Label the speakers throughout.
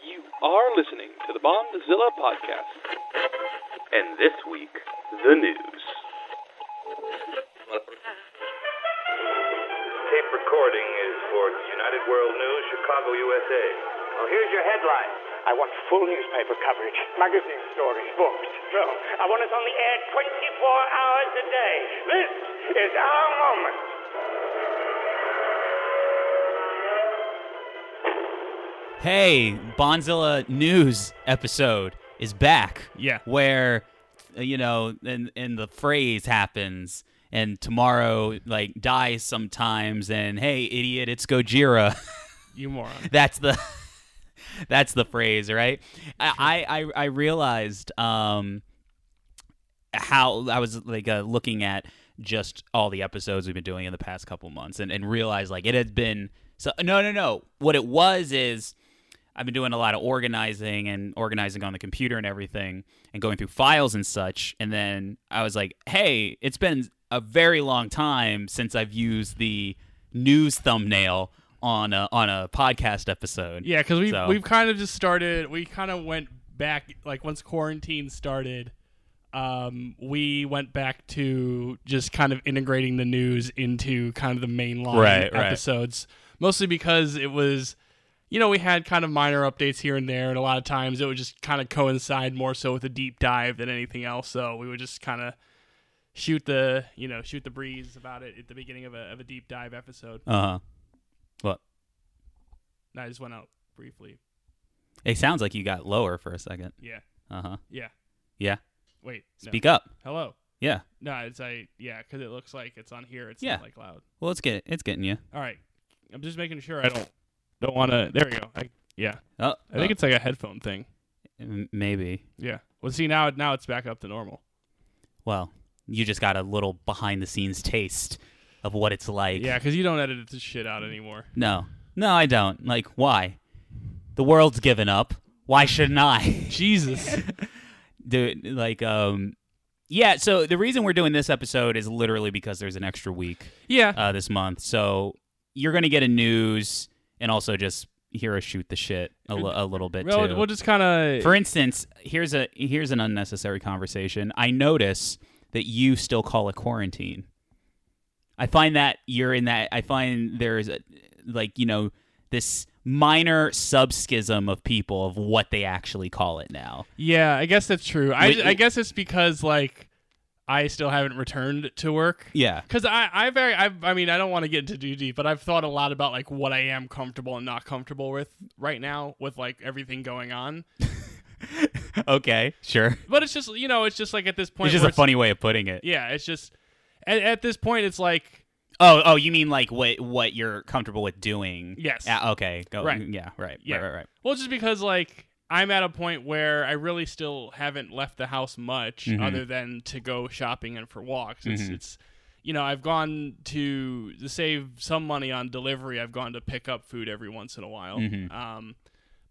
Speaker 1: You are listening to the Bondzilla podcast. And this week, the news.
Speaker 2: Tape recording is for United World News, Chicago, USA.
Speaker 3: Well, here's your headline. I want full newspaper coverage, magazine stories, books. No, I want us on the air 24 hours a day. This is our moment.
Speaker 4: Hey, Bondzilla news episode is back.
Speaker 5: Yeah.
Speaker 4: Where, uh, you know, and, and the phrase happens, and tomorrow, like, dies sometimes, and hey, idiot, it's Gojira.
Speaker 5: You moron.
Speaker 4: that's the. That's the phrase, right? I I, I realized um how I was like uh, looking at just all the episodes we've been doing in the past couple months and, and realized like it had been so no no no what it was is I've been doing a lot of organizing and organizing on the computer and everything and going through files and such and then I was like hey it's been a very long time since I've used the news thumbnail on a, on a podcast episode
Speaker 5: Yeah, because we've
Speaker 4: So-
Speaker 5: we've kind of just started. We kind of went back, like once quarantine started, um, we went back to just kind of integrating the news into kind of the main line
Speaker 4: Right, right.
Speaker 5: episodes. Mostly because it was, you know, we had kind of minor updates here and there, and a lot of times it would just kind of coincide more so with a deep dive than anything else. So we would just kind of shoot the, you know, shoot the breeze about it at the beginning of a of a deep dive episode.
Speaker 4: uh-huh what
Speaker 5: And I just went out briefly.
Speaker 4: It sounds like you got lower for a second.
Speaker 5: Yeah,
Speaker 4: Uh huh.
Speaker 5: yeah.
Speaker 4: Yeah.
Speaker 5: Wait, no.
Speaker 4: Speak up.
Speaker 5: Hello.
Speaker 4: Yeah.
Speaker 5: No, it's I. Yeah, because it looks like it's on here. It's
Speaker 4: Yeah.
Speaker 5: not like loud.
Speaker 4: Well, it's get it's getting you.
Speaker 5: All right. I'm just making sure I don't don't want to. There we go. I, yeah.
Speaker 4: Oh,
Speaker 5: I think it's like a headphone thing.
Speaker 4: maybe.
Speaker 5: Yeah. Well, see now now it's back up to normal.
Speaker 4: Well, you just got a little behind the scenes taste of what it's like.
Speaker 5: Yeah, because you don't edit this shit out anymore.
Speaker 4: No. No, I don't. Like, why? The world's given up. Why shouldn't I?
Speaker 5: Jesus.
Speaker 4: dude. like um. Yeah. So the reason we're doing this episode is literally because there's an extra week
Speaker 5: yeah.
Speaker 4: uh, this month. So you're gonna get a news and also just hear us shoot the shit a, little bit
Speaker 5: well,
Speaker 4: too.
Speaker 5: we'll just kind of.
Speaker 4: For instance, here's a here's an unnecessary conversation. I notice that you still call it quarantine. I find that you're in that. I find there's a, like you know this minor subschism of people of what they actually call it now.
Speaker 5: Yeah, I guess that's true. I,
Speaker 4: Wait,
Speaker 5: I guess it's because like I still haven't returned to work.
Speaker 4: Yeah.
Speaker 5: Because I, I very, I, I mean, I don't want to get into too deep, but I've thought a lot about like what I am comfortable and not comfortable with right now with like everything going on.
Speaker 4: okay. Sure.
Speaker 5: But it's just, you know, it's just like at this point,
Speaker 4: It's just a funny way of putting it.
Speaker 5: Yeah, it's just at, at this point, it's like,
Speaker 4: Oh, oh, you mean like what what you're comfortable with doing?
Speaker 5: Yes.
Speaker 4: Yeah, okay. Go.
Speaker 5: Right.
Speaker 4: Yeah. Right.
Speaker 5: Yeah.
Speaker 4: Right. Right. Right.
Speaker 5: well, just because like I'm at a point where I really still haven't left the house much,
Speaker 4: Mhm.
Speaker 5: other than to go shopping and for walks. It's,
Speaker 4: Mhm.
Speaker 5: it's, you know, I've gone to to save some money on delivery. I've gone to pick up food every once in a while.
Speaker 4: Mhm.
Speaker 5: Um,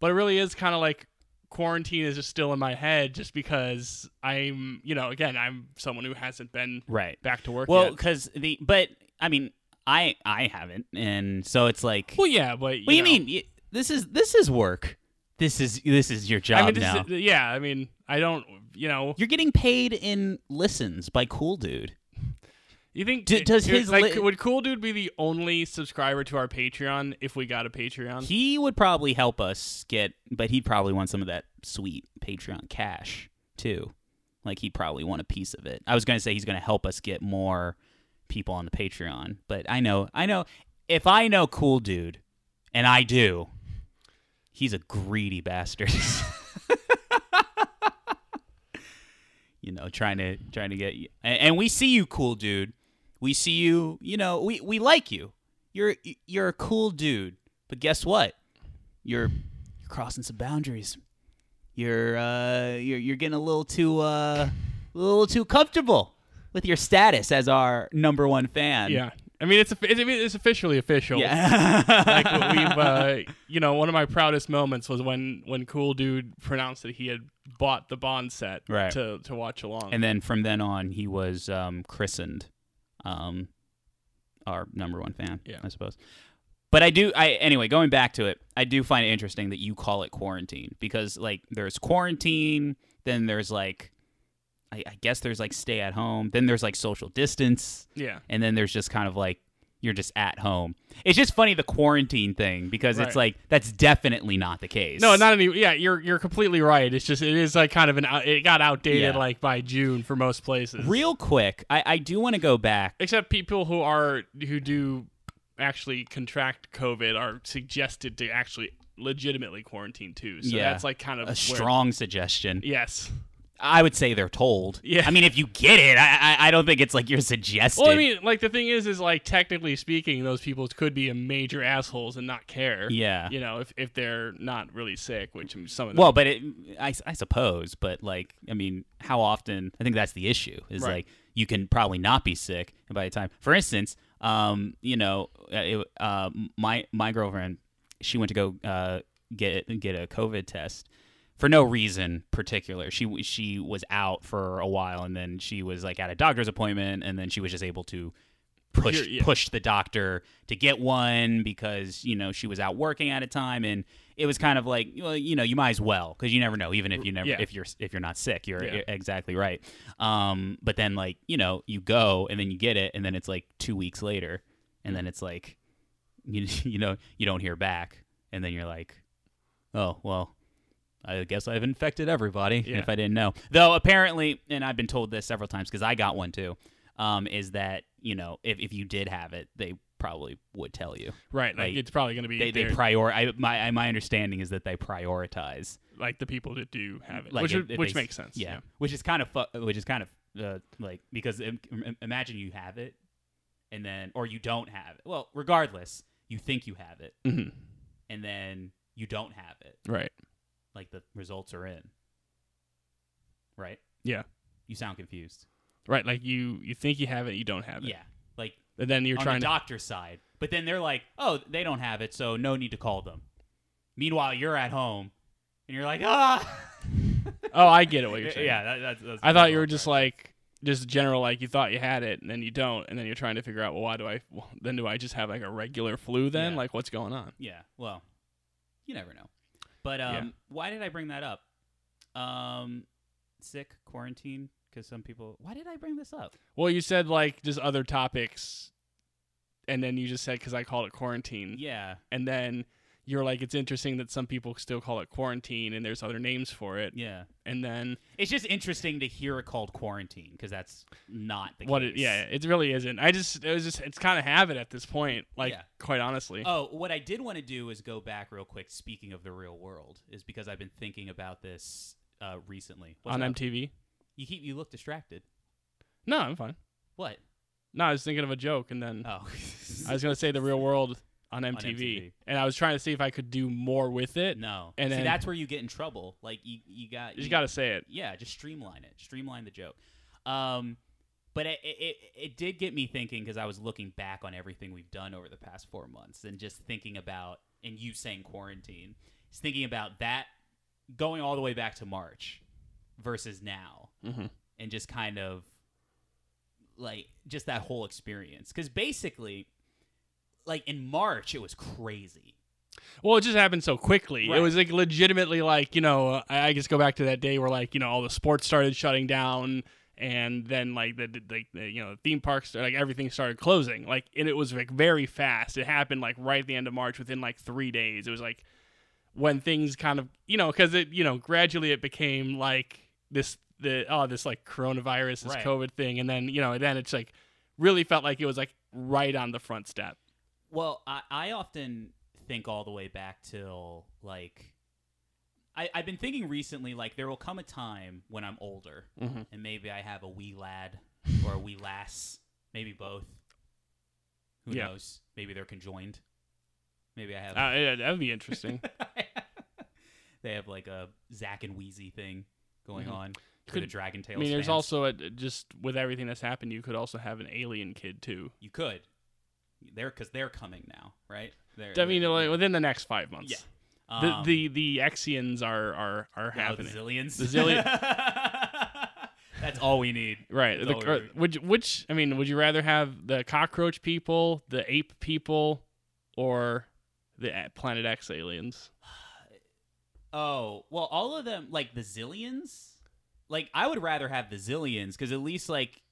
Speaker 5: but it really is kind of like quarantine is just still in my head, just because I'm, you know, again, I'm someone who hasn't been
Speaker 4: Right.
Speaker 5: back to work
Speaker 4: Well, because the but I mean I I haven't, and so it's like,
Speaker 5: Well, yeah, but you
Speaker 4: what do you mean? This is this is work. This is this is your job
Speaker 5: I mean,
Speaker 4: now.
Speaker 5: is- yeah, I mean, I don't, you know,
Speaker 4: You're getting paid in listens by Cool Dude.
Speaker 5: you think
Speaker 4: D- does his
Speaker 5: like
Speaker 4: li-
Speaker 5: would Cool Dude be the only subscriber to our Patreon if we got a Patreon?
Speaker 4: He would probably help us get, but he'd probably want some of that sweet Patreon cash too. Like he'd probably want a piece of it. I was gonna say he's gonna help us get more people on the Patreon, but I know, I know, if I know Cool Dude, and I do, he's a greedy bastard. you know, trying to trying to get you, and, and we see you, Cool Dude. We see you. You know, we we like you. You're you're a cool dude, but guess what? You're you're crossing some boundaries. You're uh you're you're getting a little too uh a little too comfortable with your status as our number one fan.
Speaker 5: yeah, I mean it's it's, it's officially official.
Speaker 4: Yeah.
Speaker 5: like we've uh, you know one of my proudest moments was when when Cool Dude pronounced that he had bought the Bond set
Speaker 4: Right.
Speaker 5: to to watch along.
Speaker 4: and then from then on, he was um, christened um, our number one fan.
Speaker 5: Yeah.
Speaker 4: I suppose. But I do. I anyway. Going back to it, I do find it interesting that you call it quarantine because like there's quarantine, then there's like, I, I guess there's like stay at home, then there's like social distance,
Speaker 5: Yeah.
Speaker 4: and then there's just kind of like you're just at home. It's just funny the quarantine thing because
Speaker 5: Right.
Speaker 4: it's like that's definitely not the case.
Speaker 5: No, not any. Yeah, you're you're completely right. It's just it is like kind of an it got outdated
Speaker 4: Yeah.
Speaker 5: like by June for most places.
Speaker 4: real quick. I I do want to go back.
Speaker 5: except people who are who do actually contract COVID are suggested to actually legitimately quarantine too. So
Speaker 4: Yeah.
Speaker 5: that's like kind of
Speaker 4: A
Speaker 5: where-
Speaker 4: strong suggestion.
Speaker 5: Yes.
Speaker 4: I would say they're told.
Speaker 5: Yeah.
Speaker 4: I mean, if you get it, I I, I don't think it's like you're suggesting.
Speaker 5: Well, I mean, like the thing is, is like technically speaking, those people could be a major assholes and not care.
Speaker 4: Yeah.
Speaker 5: You know, if if they're not really sick, which some of them.
Speaker 4: Well, but it, I, I suppose, but like, I mean, how often? I think that's the issue. Is
Speaker 5: Right.
Speaker 4: like you can probably not be sick, and by the time, for instance, um, you know, uh, it, uh, my my girlfriend, she went to go uh, get get a COVID test for no reason particular. She she was out for a while, and then she was like at a doctor's appointment, and then she was just able to push
Speaker 5: yeah.
Speaker 4: push the doctor to get one because you know she was out working at a time and it was kind of like well you know you might as well because you never know even if you never
Speaker 5: Yeah.
Speaker 4: if you're if you're not sick you're,
Speaker 5: Yeah.
Speaker 4: you're exactly right um but then like you know you go and then you get it and then it's like two weeks later and then it's like you you know you don't hear back and then you're like oh well I guess I've infected everybody
Speaker 5: Yeah.
Speaker 4: if I didn't know. Though apparently, and I've been told this several times because I got one too, um, is that you know if, if you did have it, they probably would tell you.
Speaker 5: right, like,
Speaker 4: like,
Speaker 5: it's probably going to be
Speaker 4: They they
Speaker 5: their-
Speaker 4: prior. I, my my understanding is that they prioritize.
Speaker 5: like the people that do have it,
Speaker 4: Like
Speaker 5: which
Speaker 4: if- if
Speaker 5: which
Speaker 4: they-
Speaker 5: makes sense.
Speaker 4: Yeah, which is kind of fu- which is kind of uh, like because im- im- imagine you have it, and then or you don't have it. Well, regardless, you think you have it,
Speaker 5: Mhm.
Speaker 4: and then you don't have it.
Speaker 5: Right.
Speaker 4: Like the results are in. Right.
Speaker 5: Yeah.
Speaker 4: You sound confused.
Speaker 5: Right. Like you you think you have it, you don't have it.
Speaker 4: Yeah. Like
Speaker 5: And then you're
Speaker 4: on
Speaker 5: trying
Speaker 4: the
Speaker 5: to.
Speaker 4: doctor's side. But then they're like, oh, they don't have it, so no need to call them. Meanwhile, you're at home, and you're like, ah.
Speaker 5: Oh, I get it. What you're saying.
Speaker 4: yeah, that, that's, that's.
Speaker 5: I thought you were just like just general like you thought you had it and then you don't and then you're trying to figure out well why do I well, then do I just have like a regular flu then
Speaker 4: Yeah.
Speaker 5: like what's going on
Speaker 4: Yeah. Well, you never know. But um,
Speaker 5: Yeah.
Speaker 4: why did I bring that up? Um, sick quarantine because some people. Why did I bring this up?
Speaker 5: well you said like just other topics and then you just said because I called it quarantine
Speaker 4: Yeah.
Speaker 5: and then you're like it's interesting that some people still call it quarantine and there's other names for it
Speaker 4: Yeah.
Speaker 5: and then
Speaker 4: It's just interesting to hear it called quarantine because that's not the
Speaker 5: what
Speaker 4: case.
Speaker 5: it yeah it really isn't I just it was just it's kind of habit at this point like
Speaker 4: Yeah.
Speaker 5: quite honestly
Speaker 4: Oh, what I did want to do is go back real quick. Speaking of the real world, is because I've been thinking about this uh, recently. What's
Speaker 5: on
Speaker 4: up?
Speaker 5: MTV
Speaker 4: You keep you look distracted.
Speaker 5: no I'm fine
Speaker 4: What?
Speaker 5: no I was thinking of a joke and then
Speaker 4: Oh,
Speaker 5: I was gonna say the real world on MTV,
Speaker 4: MTV.
Speaker 5: and I was trying to see if I could do more with it.
Speaker 4: no.
Speaker 5: And
Speaker 4: See,
Speaker 5: then-
Speaker 4: that's where you get in trouble. Like you, you got
Speaker 5: You just got to say it.
Speaker 4: yeah, just streamline it. Streamline the joke. Um, but it it, it, it did get me thinking because I was looking back on everything we've done over the past four months and just thinking about and you saying quarantine, just thinking about that going all the way back to March versus now,
Speaker 5: Mm-hmm.
Speaker 4: and just kind of like just that whole experience. Because basically, like in March, it was crazy.
Speaker 5: Well, it just happened so quickly. It was like legitimately like you know I, I just go back to that day where like you know all the sports started shutting down. And then, like the, the, the, the you know theme parks, like everything started closing. Like, and it was like very fast. It happened like right at the end of March, within like three days. It was like when things kind of you know because it you know gradually it became like this the oh this like coronavirus this
Speaker 4: Right.
Speaker 5: covid thing and then you know then it's like really felt like it was like right on the front step
Speaker 4: Well, I, I often think all the way back till like I, I've been thinking recently like there will come a time when I'm older
Speaker 5: Mhm.
Speaker 4: and maybe I have a wee lad or a wee lass, maybe both. Who
Speaker 5: Yeah.
Speaker 4: knows? Maybe they're conjoined. Maybe I have.
Speaker 5: uh, yeah, that would be interesting
Speaker 4: they have like a Zak and Wheezie thing going
Speaker 5: Mhm.
Speaker 4: on
Speaker 5: Could-
Speaker 4: the Dragon Tales.
Speaker 5: i mean there's
Speaker 4: fans.
Speaker 5: also a, just with everything that's happened you could also have an alien kid too
Speaker 4: you could. They're because they're coming now, right? They're,
Speaker 5: i mean like, within the next five months
Speaker 4: yeah.
Speaker 5: the,
Speaker 4: Um,
Speaker 5: the the Exians are are are
Speaker 4: Oh,
Speaker 5: happening
Speaker 4: The Xiliens.
Speaker 5: The Xilien-
Speaker 4: That's all we need.
Speaker 5: right the, or-
Speaker 4: need.
Speaker 5: which which i mean would you rather have the cockroach people the ape people or the Planet X aliens?
Speaker 4: Oh, well, all of them, like the Xiliens. Like, I would rather have the Xiliens because at least, like,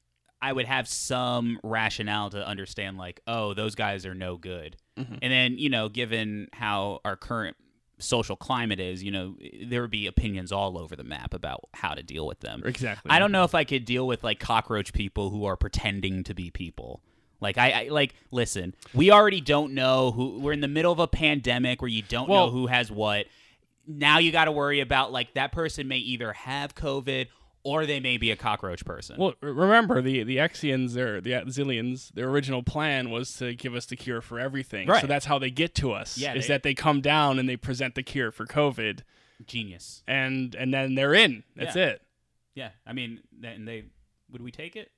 Speaker 4: I would have some rationale to understand, like, oh, those guys are no good.
Speaker 5: Mhm.
Speaker 4: And then, you know, given how our current social climate is, you know, there would be opinions all over the map about how to deal with them.
Speaker 5: Exactly.
Speaker 4: I don't know if I could deal with like cockroach people who are pretending to be people. Like I, I like listen, we already don't know who we're in the middle of a pandemic where you don't
Speaker 5: Well-
Speaker 4: know who has what. Now you got to worry about like that person may either have COVID or they may be a cockroach person.
Speaker 5: Well, remember the the Exians, their the Xiliens, their original plan was to give us the cure for everything.
Speaker 4: Right.
Speaker 5: So that's how they get to us.
Speaker 4: Yeah,
Speaker 5: is
Speaker 4: they-
Speaker 5: that they come down and they present the cure for COVID,
Speaker 4: Genius.
Speaker 5: and and then they're in. That's
Speaker 4: Yeah.
Speaker 5: it.
Speaker 4: Yeah, I mean, and they would we take it?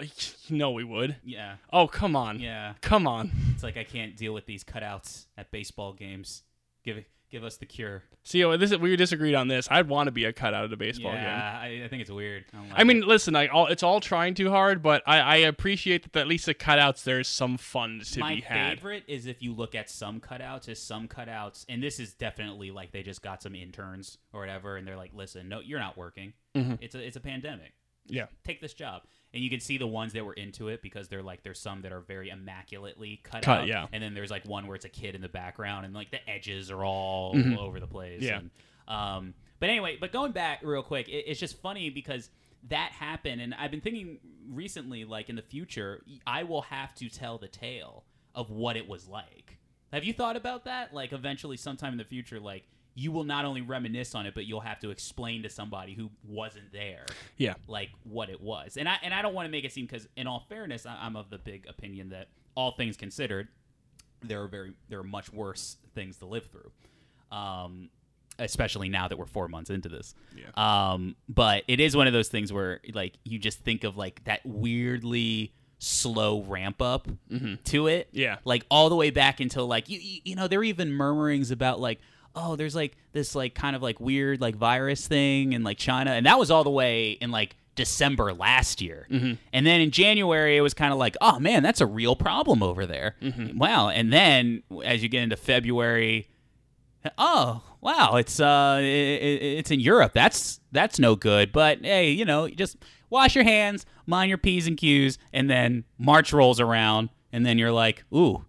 Speaker 5: No, we would.
Speaker 4: Yeah,
Speaker 5: Oh, come on.
Speaker 4: yeah.
Speaker 5: Come on.
Speaker 4: It's like I can't deal with these cutouts at baseball games. Give it, give us the cure.
Speaker 5: See, oh, this is, we disagreed on this. I'd want to be a cutout at a baseball game.
Speaker 4: yeah, I, I think it's weird. I, like
Speaker 5: I mean,
Speaker 4: it.
Speaker 5: listen, I all, it's all trying too hard, but I, I appreciate that at least the cutouts there's some fun to
Speaker 4: my
Speaker 5: be had.
Speaker 4: My favorite is if you look at some cutouts is some cutouts and this is definitely like they just got some interns or whatever and they're like listen no you're not working
Speaker 5: Mhm.
Speaker 4: it's a it's a pandemic
Speaker 5: Yeah.
Speaker 4: take this job and you can see the ones that were into it because they're like there's some that are very immaculately cut,
Speaker 5: Cut,
Speaker 4: out
Speaker 5: yeah.
Speaker 4: and then there's like one where it's a kid in the background and like the edges are all
Speaker 5: Mhm.
Speaker 4: over the place
Speaker 5: Yeah.
Speaker 4: and, um but anyway but going back real quick it, it's just funny because that happened and i've been thinking recently like in the future i will have to tell the tale of what it was like have you thought about that like eventually sometime in the future like you will not only reminisce on it but you'll have to explain to somebody who wasn't there
Speaker 5: Yeah.
Speaker 4: like what it was. And I and I don't want to make it seem because in all fairness, I, I'm of the big opinion that all things considered, there are very there are much worse things to live through. Um, especially now that we're four months into this.
Speaker 5: Yeah.
Speaker 4: Um, but it is one of those things where like you just think of like that weirdly slow ramp up to it.
Speaker 5: Yeah.
Speaker 4: Like all the way back until like you you, you know there were even murmurings about like oh there's like this like kind of like weird like virus thing in like China and that was all the way in like December last year. And then in January it was kind of like oh man that's a real problem over there. Wow. And then as you get into February oh wow it's uh i- i- it's in europe that's that's no good but hey you know just wash your hands mind your p's and q's and then march rolls around and then you're like ooh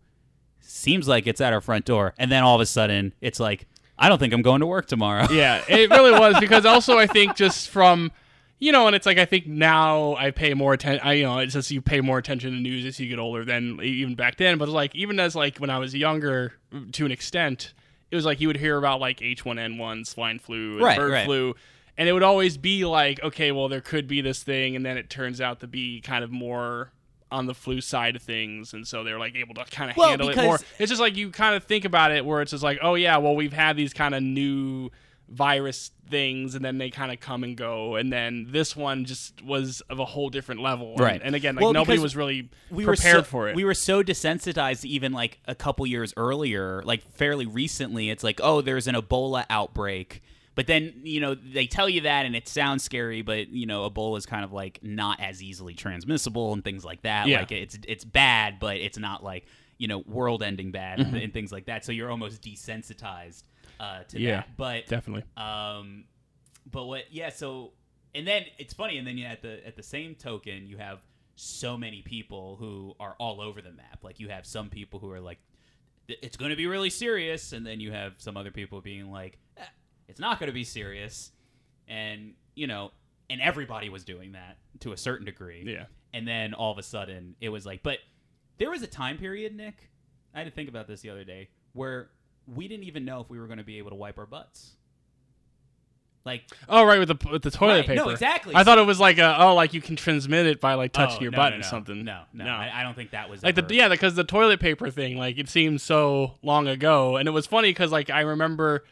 Speaker 4: seems like it's at our front door and then all of a sudden it's like i don't think i'm going to work tomorrow
Speaker 5: Yeah, it really was because also I think just from you know, and it's like I think now I pay more attention. I you know, it's just you pay more attention to news as you get older than even back then. But like even as like when I was younger, to an extent, it was like you would hear about like H1N1, swine flu, and
Speaker 4: Right,
Speaker 5: bird
Speaker 4: right.
Speaker 5: flu, and it would always be like, okay, well there could be this thing, and then it turns out to be kind of more on the flu side of things, and so they're like able to kind of
Speaker 4: Well,
Speaker 5: handle it more. It's just like you kind of think about it, where it's just like, oh yeah, well we've had these kind of new virus things and then they kind of come and go and then this one just was of a whole different level
Speaker 4: Right.
Speaker 5: and, again like
Speaker 4: Well,
Speaker 5: nobody was really
Speaker 4: we were
Speaker 5: prepared
Speaker 4: so,
Speaker 5: for it
Speaker 4: We were so desensitized even like a couple years earlier, like fairly recently. It's like, oh, there's an Ebola outbreak. But then, you know, they tell you that and it sounds scary, but you know, Ebola is kind of like not as easily transmissible and things like that.
Speaker 5: Yeah.
Speaker 4: Like it's it's bad, but it's not like, you know, world ending bad
Speaker 5: Mm-hmm.
Speaker 4: and, things like that. So you're almost desensitized uh, to
Speaker 5: Yeah,
Speaker 4: that. But
Speaker 5: definitely
Speaker 4: um, but what? Yeah. So, and then it's funny, and then you at the at the same token, you have so many people who are all over the map. Like you have some people who are like, it's going to be really serious, and then you have some other people being like, "Eh, it's not going to be serious, and you know, and everybody was doing that to a certain degree.
Speaker 5: yeah
Speaker 4: And then all of a sudden, it was like, but there was a time period, Nick. I had to think about this the other day, where we didn't even know if we were going to be able to wipe our butts. Like,
Speaker 5: oh right with the with the toilet
Speaker 4: Right,
Speaker 5: paper
Speaker 4: no, exactly.
Speaker 5: i thought it was like a, oh like you can transmit it by like oh, touching
Speaker 4: oh,
Speaker 5: your
Speaker 4: no,
Speaker 5: butt
Speaker 4: no,
Speaker 5: or
Speaker 4: no.
Speaker 5: something
Speaker 4: No, no, I, I don't think that was
Speaker 5: like
Speaker 4: ever-
Speaker 5: the yeah because the toilet paper thing like it seems so long ago and it was funny because like i remember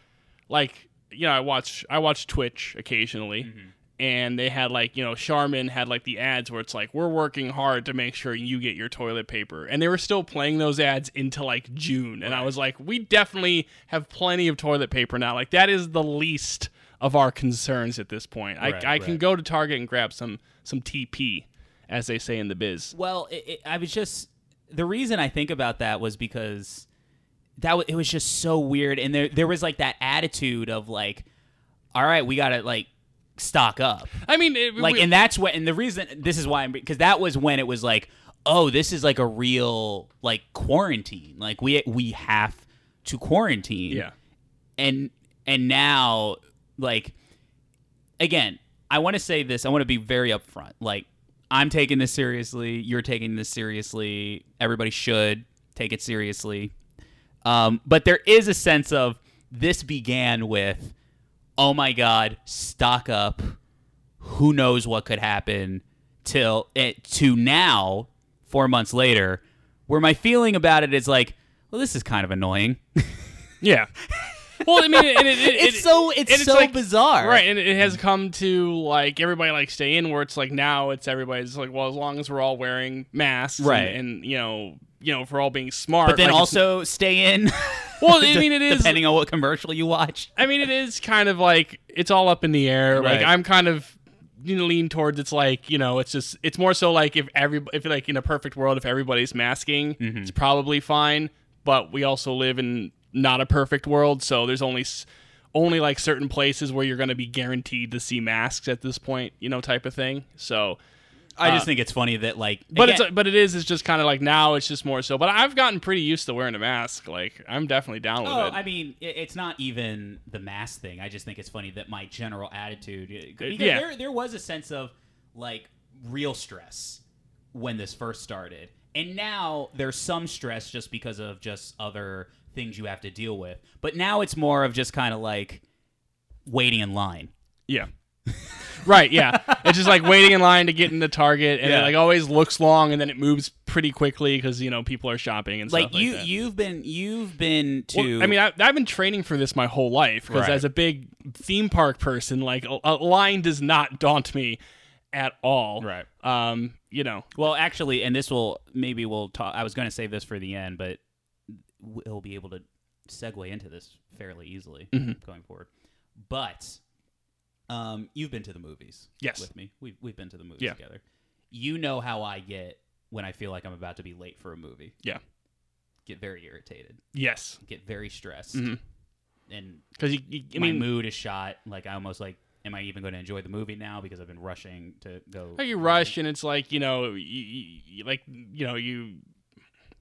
Speaker 5: like you know i watch i watch twitch occasionally
Speaker 4: Mm-hmm.
Speaker 5: and they had like you know charmin had like the ads where it's like we're working hard to make sure you get your toilet paper. And they were still playing those ads into like june and i was like we definitely have plenty of toilet paper now. Like that is the least of our concerns at this point.
Speaker 4: Right,
Speaker 5: i, I can go to target and grab some some tp as they say in the biz.
Speaker 4: Well, it, it, I was just the reason I think about that was because that was it was just so weird, and there there was like that attitude of like, all right, we gotta like stock up,
Speaker 5: I mean, it,
Speaker 4: like,
Speaker 5: we-
Speaker 4: and that's what, and the reason this is why I'm because that was when it was like, oh, this is like a real like quarantine, like we we have to quarantine,
Speaker 5: yeah,
Speaker 4: and and now like again i want to say this i want to be very upfront. Like i'm taking this seriously you're taking this seriously everybody should take it seriously um, but there is a sense of this began with oh my god stock up who knows what could happen till it to now four months later where my feeling about it is like well this is kind of annoying
Speaker 5: yeah. Well, I mean, and it, it,
Speaker 4: it's
Speaker 5: it-
Speaker 4: so it's,
Speaker 5: and
Speaker 4: so
Speaker 5: like-
Speaker 4: bizarre
Speaker 5: Right, and it has come to like everybody like stay in where it's like now it's everybody's like well as long as we're all wearing masks
Speaker 4: Right.
Speaker 5: and, you know you know if we're all being smart
Speaker 4: but then
Speaker 5: like,
Speaker 4: also stay in.
Speaker 5: Well, I mean, it is-
Speaker 4: depending on what commercial you watch.
Speaker 5: I mean it is kind of like it's all up in the air like I'm kind of you know lean towards it's like you know it's just it's more so like if every if like in a perfect world if everybody's masking
Speaker 4: Mm-hmm.
Speaker 5: it's probably fine but we also live in not a perfect world so there's only only like certain places where you're going to be guaranteed to see masks at this point you know type of thing so
Speaker 4: I just
Speaker 5: Uh,
Speaker 4: think it's funny that like,
Speaker 5: but
Speaker 4: again-
Speaker 5: it's but it is it's just kind of like now it's just more so but I've gotten pretty used to wearing a mask like I'm definitely down with
Speaker 4: Oh,
Speaker 5: it
Speaker 4: I mean, it's not even the mask thing. I just think it's funny that my general attitude. Because
Speaker 5: yeah.
Speaker 4: there, there was a sense of like real stress when this first started, and now there's some stress just because of just other things you have to deal with. But now it's more of just kind of like waiting in line.
Speaker 5: Yeah. right, yeah. It's just like waiting in line to get into Target and
Speaker 4: Yeah.
Speaker 5: it like always looks long and then it moves pretty quickly cuz you know people are shopping and
Speaker 4: Like
Speaker 5: stuff like
Speaker 4: you, you've been, you've been to.
Speaker 5: Well, I mean, I, I've been training for this my whole life because
Speaker 4: Right.
Speaker 5: as a big theme park person, like a, a line does not daunt me at all.
Speaker 4: Right.
Speaker 5: Um, you know.
Speaker 4: Well, actually, and this will maybe we'll talk. I was going to save this for the end, but we'll be able to segue into this fairly easily
Speaker 5: Mm-hmm.
Speaker 4: going forward. But um, you've been to the movies,
Speaker 5: Yes.
Speaker 4: with me. We've we've been to the movies
Speaker 5: Yeah.
Speaker 4: together. You know how I get when I feel like I'm about to be late for a movie.
Speaker 5: Yeah.
Speaker 4: Get very irritated.
Speaker 5: Yes.
Speaker 4: Get very stressed,
Speaker 5: Mhm.
Speaker 4: and
Speaker 5: Cuz you, you I
Speaker 4: my
Speaker 5: mean
Speaker 4: mood is shot. Like I almost like, am I even going to enjoy the movie now because I've been rushing to go?
Speaker 5: Like you rush and it's like you know you, you- like you know you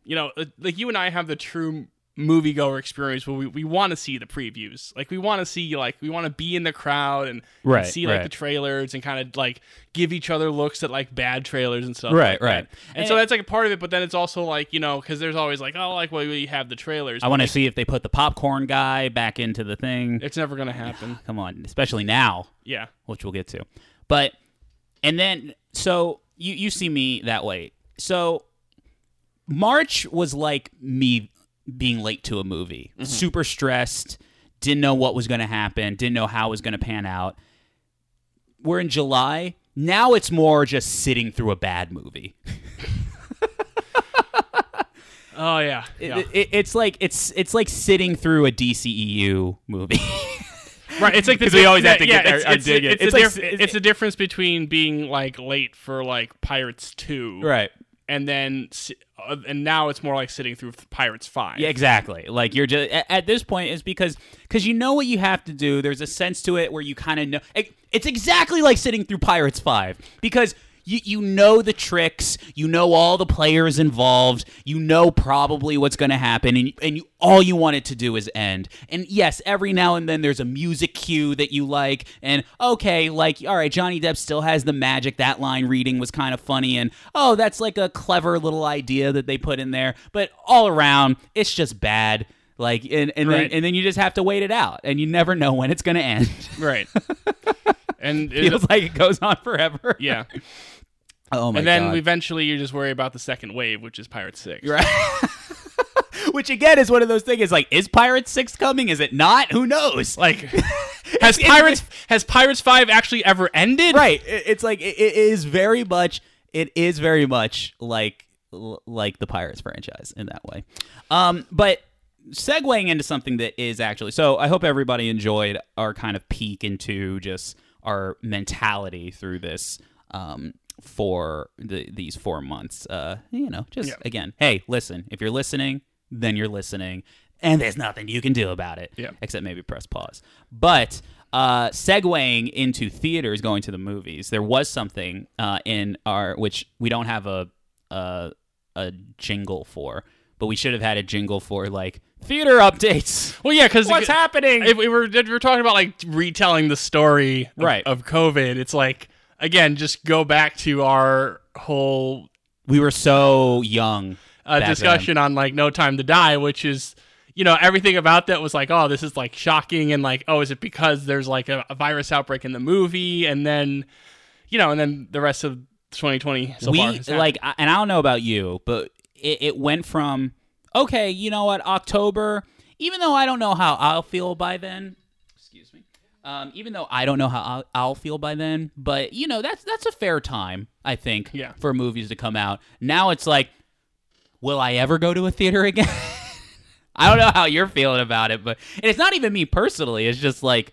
Speaker 5: you know uh, like you and i have the true moviegoer experience where we, we want to see the previews like we want to see like we want to be in the crowd and, and see like
Speaker 4: right.
Speaker 5: the trailers and kind of like give each other looks at like bad trailers and stuff
Speaker 4: Right,
Speaker 5: like
Speaker 4: right.
Speaker 5: that. and,
Speaker 4: And
Speaker 5: so that's like a part of it but then it's also like you know because there's always like oh like well we have the trailers
Speaker 4: I want to
Speaker 5: like,
Speaker 4: see if they put the popcorn guy back into the thing.
Speaker 5: it's never gonna happen
Speaker 4: Come on, especially now,
Speaker 5: yeah
Speaker 4: which we'll get to. But and then so you you see me that way. So March was like me being late to a movie. Mm-hmm. Super stressed, didn't know what was going to happen, didn't know how it was going to pan out. We're in July. Now it's more just sitting through a bad movie.
Speaker 5: oh yeah, yeah.
Speaker 4: it- it's like it's it's like sitting through a DCEU movie.
Speaker 5: Right, it's like the
Speaker 4: 'Cause we always have to
Speaker 5: yeah,
Speaker 4: get there-
Speaker 5: It's,
Speaker 4: I
Speaker 5: it's,
Speaker 4: dig it.
Speaker 5: it's,
Speaker 4: It's like- it's
Speaker 5: the difference between being like late for like Pirates Two,
Speaker 4: right.
Speaker 5: And then uh, and now it's more like sitting through Pirates Five.
Speaker 4: Yeah, exactly. Like you're just at, this point is because because you know what you have to do. There's a sense to it where you kind of know. It, it's exactly like sitting through Pirates Five because. You, you know the tricks, you know all the players involved, you know probably what's going to happen, and, and you, all you want it to do is end. And yes, every now and then there's a music cue that you like, and okay, like, all right, Johnny Depp still has the magic. That line reading was kind of funny, and oh, that's like a clever little idea that they put in there. But all around, it's just bad. Like, and, and, then, and then you just have to wait it out, and you never know when it's going to end.
Speaker 5: right. and it-
Speaker 4: Feels like it goes on forever.
Speaker 5: yeah,
Speaker 4: Oh my
Speaker 5: and then
Speaker 4: god.
Speaker 5: eventually you just worry about the second wave, which is Pirates Six.
Speaker 4: Right. Which again is one of those things. Is like, is Pirates Six coming? Is it not? Who knows?
Speaker 5: Like, has Pirates has Pirates Five actually ever ended?
Speaker 4: right. It- It's like it, it is very much. It is very much like like the Pirates franchise in that way. Um, but segueing into something that is actually so. I hope everybody enjoyed our kind of peek into just our mentality through this. Um, for the, these four months, uh, you know, just
Speaker 5: Yeah.
Speaker 4: again, hey, listen. If you're listening, then you're listening. and there's nothing you can do about it.
Speaker 5: Yeah.
Speaker 4: Except maybe press pause. But uh, segueing into theaters, going to the movies, there was something uh, in our which we don't have a, a a jingle for, but we should have had a jingle for like theater updates.
Speaker 5: Well, yeah, because
Speaker 4: What's happening?
Speaker 5: If we were if we were talking about like retelling the story of,
Speaker 4: Right.
Speaker 5: of COVID, it's like again, just go back to our whole
Speaker 4: we were so young.
Speaker 5: uh,
Speaker 4: back
Speaker 5: discussion on like No Time to Die, which is you know everything about that was like, oh, this is like shocking, and like, oh, is it because there's like a, a virus outbreak in the movie, and then you know, and then the rest of 2020 so
Speaker 4: we
Speaker 5: far
Speaker 4: like, I- and I don't know about you, but it, it went from okay, you know what, October. Even though I don't know how I'll feel by then. Um, even though I don't know how I'll, I'll feel by then, but you know that's that's a fair time I think
Speaker 5: Yeah.
Speaker 4: for movies to come out. Now it's like, will I ever go to a theater again? I don't know how you're feeling about it, but and it's not even me personally. It's just like,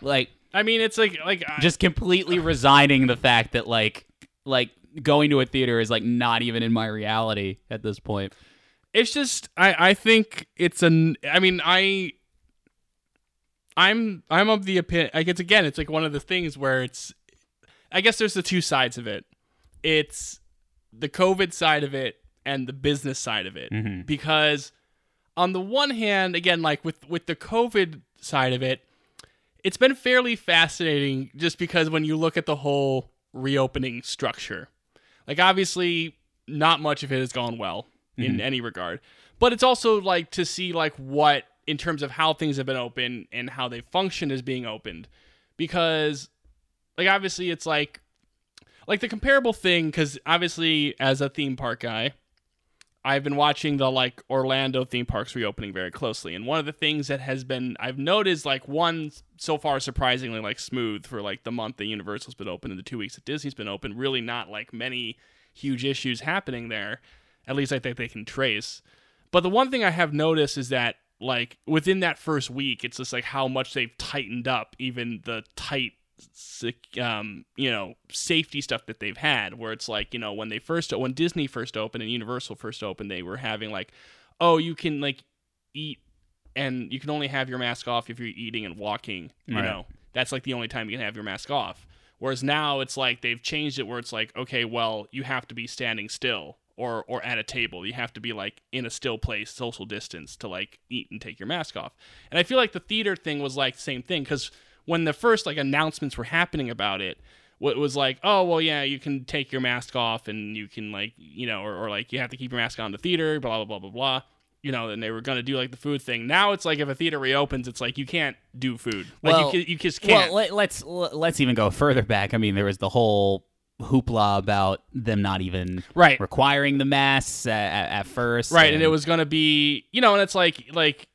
Speaker 4: like
Speaker 5: I mean, it's like like I-
Speaker 4: just completely resigning the fact that like like going to a theater is like not even in my reality at this point.
Speaker 5: it's just I I think it's an I mean I I'm I'm of the opinion like it's again it's like one of the things where it's I guess there's the two sides of it. It's the COVID side of it and the business side of it
Speaker 4: Mm-hmm.
Speaker 5: because on the one hand again like with with the COVID side of it it's been fairly fascinating just because when you look at the whole reopening structure like obviously not much of it has gone well in any regard but it's also like to see like what in terms of how things have been open and how they function as being opened. Because like obviously it's like like the comparable thing because obviously as a theme park guy i've been watching the like orlando theme parks reopening very closely. And one of the things that has been i've noticed like one so far surprisingly like smooth for like the month that universal's been open and the two weeks that disney's been open really not like many huge issues happening there at least i think they can trace. But the one thing I have noticed is that like within that first week, it's just like how much they've tightened up even the tight um, you know, safety stuff that they've had where it's like, you know, when they first when Disney first opened and Universal first opened, they were having like, oh, you can like eat and you can only have your mask off if you're eating and walking, you
Speaker 4: Right.
Speaker 5: know. That's like the only time you can have your mask off. Whereas now it's like they've changed it where it's like, okay, well, you have to be standing still or or at a table. You have to be like in a still place, social distance to like eat and take your mask off. And I feel like the theater thing was like the same thing because when the first like announcements were happening about it, what was like, oh well, yeah, you can take your mask off and you can like you know, or, or like you have to keep your mask on in the theater, blah blah blah blah blah. You know, and they were gonna do like the food thing. Now it's like if a theater reopens, it's like you can't do food. Like
Speaker 4: Well-
Speaker 5: you, you just can't.
Speaker 4: Well, let, let's let's even go further back. I mean, there was the whole hoopla about them not even
Speaker 5: Right.
Speaker 4: requiring the masks at, at, first,
Speaker 5: right and it was gonna be you know and it's like like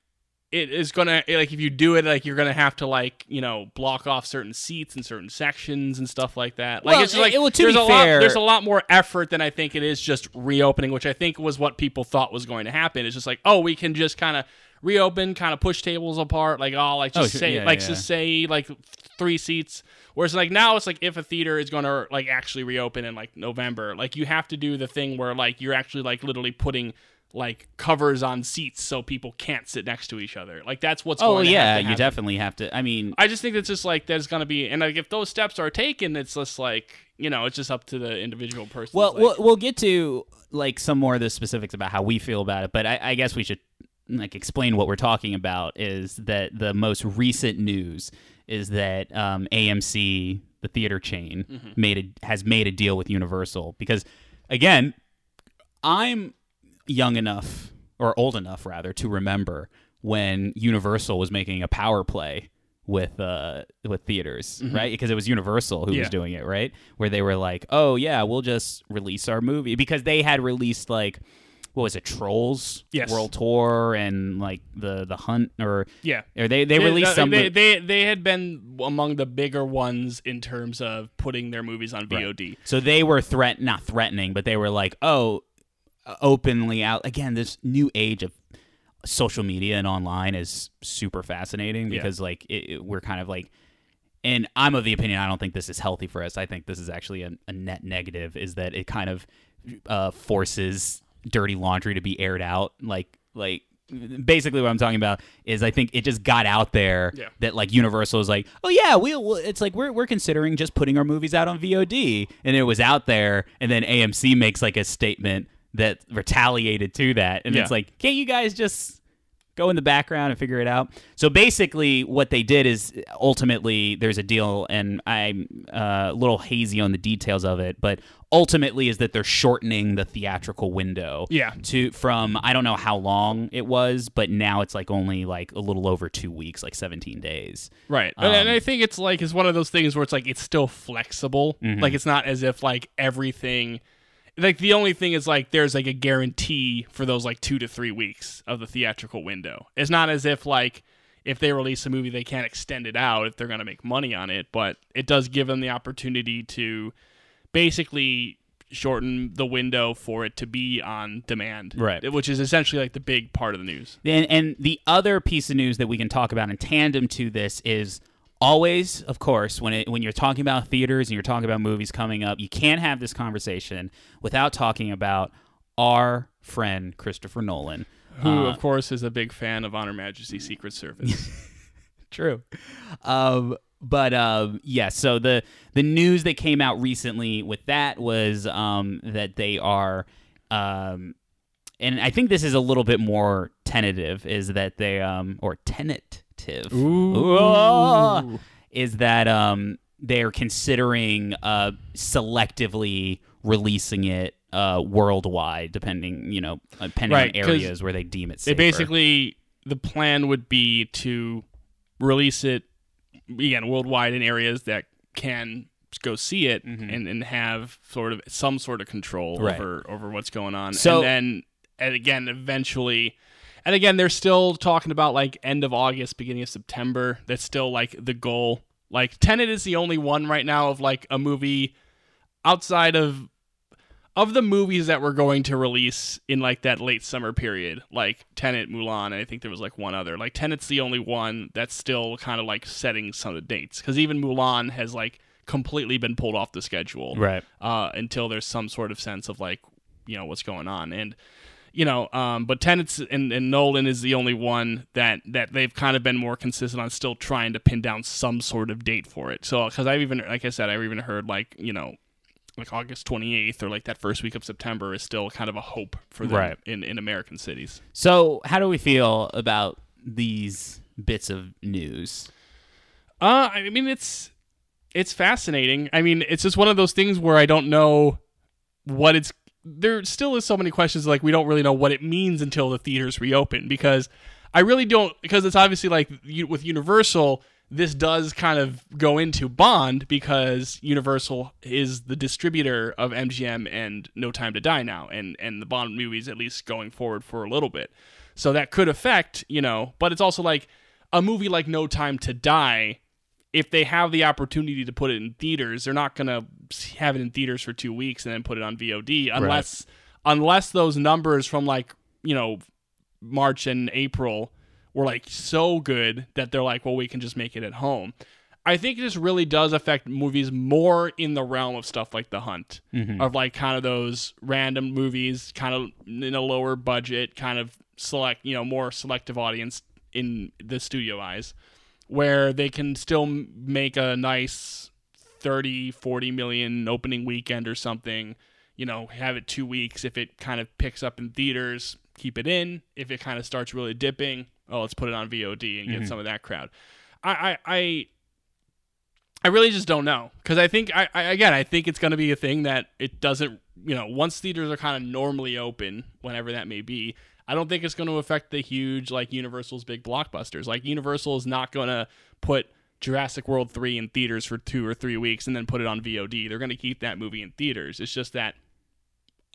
Speaker 5: it is gonna like if you do it like you're gonna have to like you know block off certain seats and certain sections and stuff like that like
Speaker 4: Well,
Speaker 5: it's just like
Speaker 4: it- well, to
Speaker 5: there's
Speaker 4: be
Speaker 5: a lot
Speaker 4: fair-
Speaker 5: there's a lot more effort than i think it is just reopening which i think was what people thought was going to happen it's just like oh we can just kind of reopen kind of push tables apart like oh like oh, just
Speaker 4: sure,
Speaker 5: say
Speaker 4: yeah,
Speaker 5: like
Speaker 4: yeah.
Speaker 5: just say like three seats whereas like now it's like if a theater is going to like actually reopen in like november like you have to do the thing where like you're actually like literally putting like covers on seats so people can't sit next to each other like that's what's
Speaker 4: Oh
Speaker 5: going to
Speaker 4: yeah, you definitely have to. I mean,
Speaker 5: i just think it's just like there's going to be and like if those steps are taken it's just like you know it's just up to the individual person
Speaker 4: well,
Speaker 5: like,
Speaker 4: we'll we'll get to like some more of the specifics about how we feel about it, but I, I guess we should like explain what we're talking about. Is that the most recent news is that um, AMC, the theater chain,
Speaker 5: Mm-hmm.
Speaker 4: made a, has made a deal with Universal because, again, I'm young enough or old enough rather to remember when Universal was making a power play with uh with theaters, right? Because it was Universal who
Speaker 5: Mm-hmm. Yeah.
Speaker 4: was doing it, right? Where they were like, "Oh yeah, we'll just release our movie" because they had released like what was it, Trolls
Speaker 5: Yes.
Speaker 4: World Tour and like the the Hunt or
Speaker 5: yeah
Speaker 4: or they they released
Speaker 5: they,
Speaker 4: some
Speaker 5: they, they they had been among the bigger ones in terms of putting their movies on VOD.
Speaker 4: So they were threat not threatening, but they were like, "Oh, openly out again this new age of social media and online is super fascinating
Speaker 5: Yeah.
Speaker 4: because like it, it- we're kind of like and I'm of the opinion I don't think this is healthy for us. I think this is actually a, a net negative is that it kind of uh, forces dirty laundry to be aired out like like basically what I'm talking about is I think it just got out there
Speaker 5: Yeah.
Speaker 4: that like Universal is like, oh yeah, we'll, we'll- it's like we're we're considering just putting our movies out on VOD, and it was out there, and then AMC makes like a statement that retaliated to that, and
Speaker 5: Yeah.
Speaker 4: it's like, can't you guys just go in the background and figure it out. So basically, what they did is ultimately there's a deal, and I'm uh, a little hazy on the details of it, but ultimately is that they're shortening the theatrical window.
Speaker 5: Yeah.
Speaker 4: To from I don't know how long it was, but now it's like only like a little over two weeks, like 17 days.
Speaker 5: Right. and, and
Speaker 4: Um,
Speaker 5: I think it's like it's one of those things where it's like it's still flexible.
Speaker 4: Mm-hmm.
Speaker 5: Like it's not as if like everything like the only thing is like there's like a guarantee for those like 2 to 3 weeks of the theatrical window. It's not as if like if they release a movie they can't extend it out if they're going to make money on it, but it does give them the opportunity to basically shorten the window for it to be on demand.
Speaker 4: Right.
Speaker 5: Which is essentially like the big part of the news.
Speaker 4: And, and the other piece of news that we can talk about in tandem to this is always, of course, when it when you're talking about theaters and you're talking about movies coming up, you can't have this conversation without talking about our friend Christopher Nolan.
Speaker 5: Who
Speaker 4: Uh,
Speaker 5: of course is a big fan of On Her Majesty Secret Service.
Speaker 4: True. Um, but um, yeah, so the the news that came out recently with that was um, that they are, um, and I think this is a little bit more tentative, is that they um, or Ooh. is that um, they are considering uh, selectively releasing it uh, worldwide, depending you know, uh, depending
Speaker 5: Right,
Speaker 4: on areas where they deem it
Speaker 5: They basically the plan would be to release it again worldwide in areas that can go see it and, and have sort of some sort of control
Speaker 4: Mm-hmm. Right.
Speaker 5: over over what's going on.
Speaker 4: So-
Speaker 5: and then and again eventually and again they're still talking about like end of August, beginning of September. That's still like the goal. Like Tenet is the only one right now of like a movie outside of of the movies that we're going to release in like that late summer period, like Tenet, Mulan, and I think there was like one other. Like Tenet's the only one that's still kind of like setting some of the dates because even Mulan has like completely been pulled off the schedule,
Speaker 4: Right.
Speaker 5: Uh, until there's some sort of sense of like you know what's going on and. You know, um, but Tenet's and, and Nolan is the only one that that they've kind of been more consistent on, still trying to pin down some sort of date for it. So, because I've even, like I said, I've even heard like you know, like August 28th or like that first week of September is still kind of a hope for them
Speaker 4: Right.
Speaker 5: in, in American cities.
Speaker 4: So, how do we feel about these bits of news?
Speaker 5: Uh, I mean, it's it's fascinating. I mean, it's just one of those things where I don't know what it's. There still is so many questions. Like we don't really know what it means until the theaters reopen because I really don't. Because it's obviously like with Universal, this does kind of go into Bond because Universal is the distributor of MGM and No Time to Die now, and and the Bond movies at least going forward for a little bit. So that could affect, you know. But it's also like a movie like No Time to Die if they have the opportunity to put it in theaters, they're not going to have it in theaters for two weeks and then put it on VOD unless unless those numbers from like you know March and April were like so good that they're like, well, we can just make it at home. I think this really does affect movies more in the realm of stuff like The Hunt, mm-hmm. of like kind of those random movies, kind of in a lower budget, kind of select, you know, more selective audience in the studio eyes where they can still make a nice 30 40 million opening weekend or something you know have it two weeks. If it kind of picks up in theaters keep it in. If it kind of starts really dipping oh let's put it on vod and get mm-hmm. some of that crowd. I i i, I really just don't know. Because i think I, I again i think it's going to be a thing that it doesn't you know once theaters are kind of normally open whenever that may be I don't think it's going to affect the huge like Universal's big blockbusters. Like Universal is not going to put Jurassic World 3 in theaters for 2 or 3 weeks and then put it on VOD. They're going to keep that movie in theaters. It's just that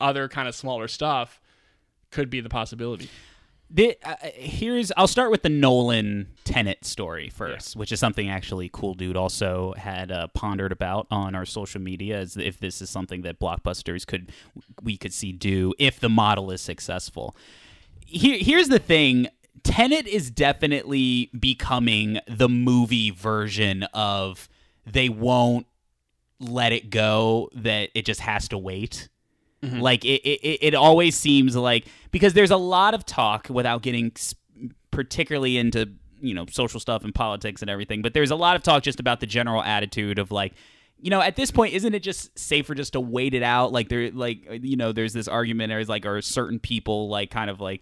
Speaker 5: other kind of smaller stuff could be the possibility.
Speaker 4: The, uh, here's I'll start with the Nolan Tenet story first, which is something actually Cool Dude also had uh, pondered about on our social media, as if this is something that blockbusters could we could see do if the model is successful. Here, here's the thing: Tenet is definitely becoming the movie version of they won't let it go that it just has to wait mm-hmm. Like it, it, it always seems like because there's a lot of talk without getting particularly into you know social stuff and politics and everything, but there's a lot of talk just about the general attitude of like. You know, at this point, isn't it just safer just to wait it out? Like there, like you know, there's this argument. There's like, are certain people like kind of like,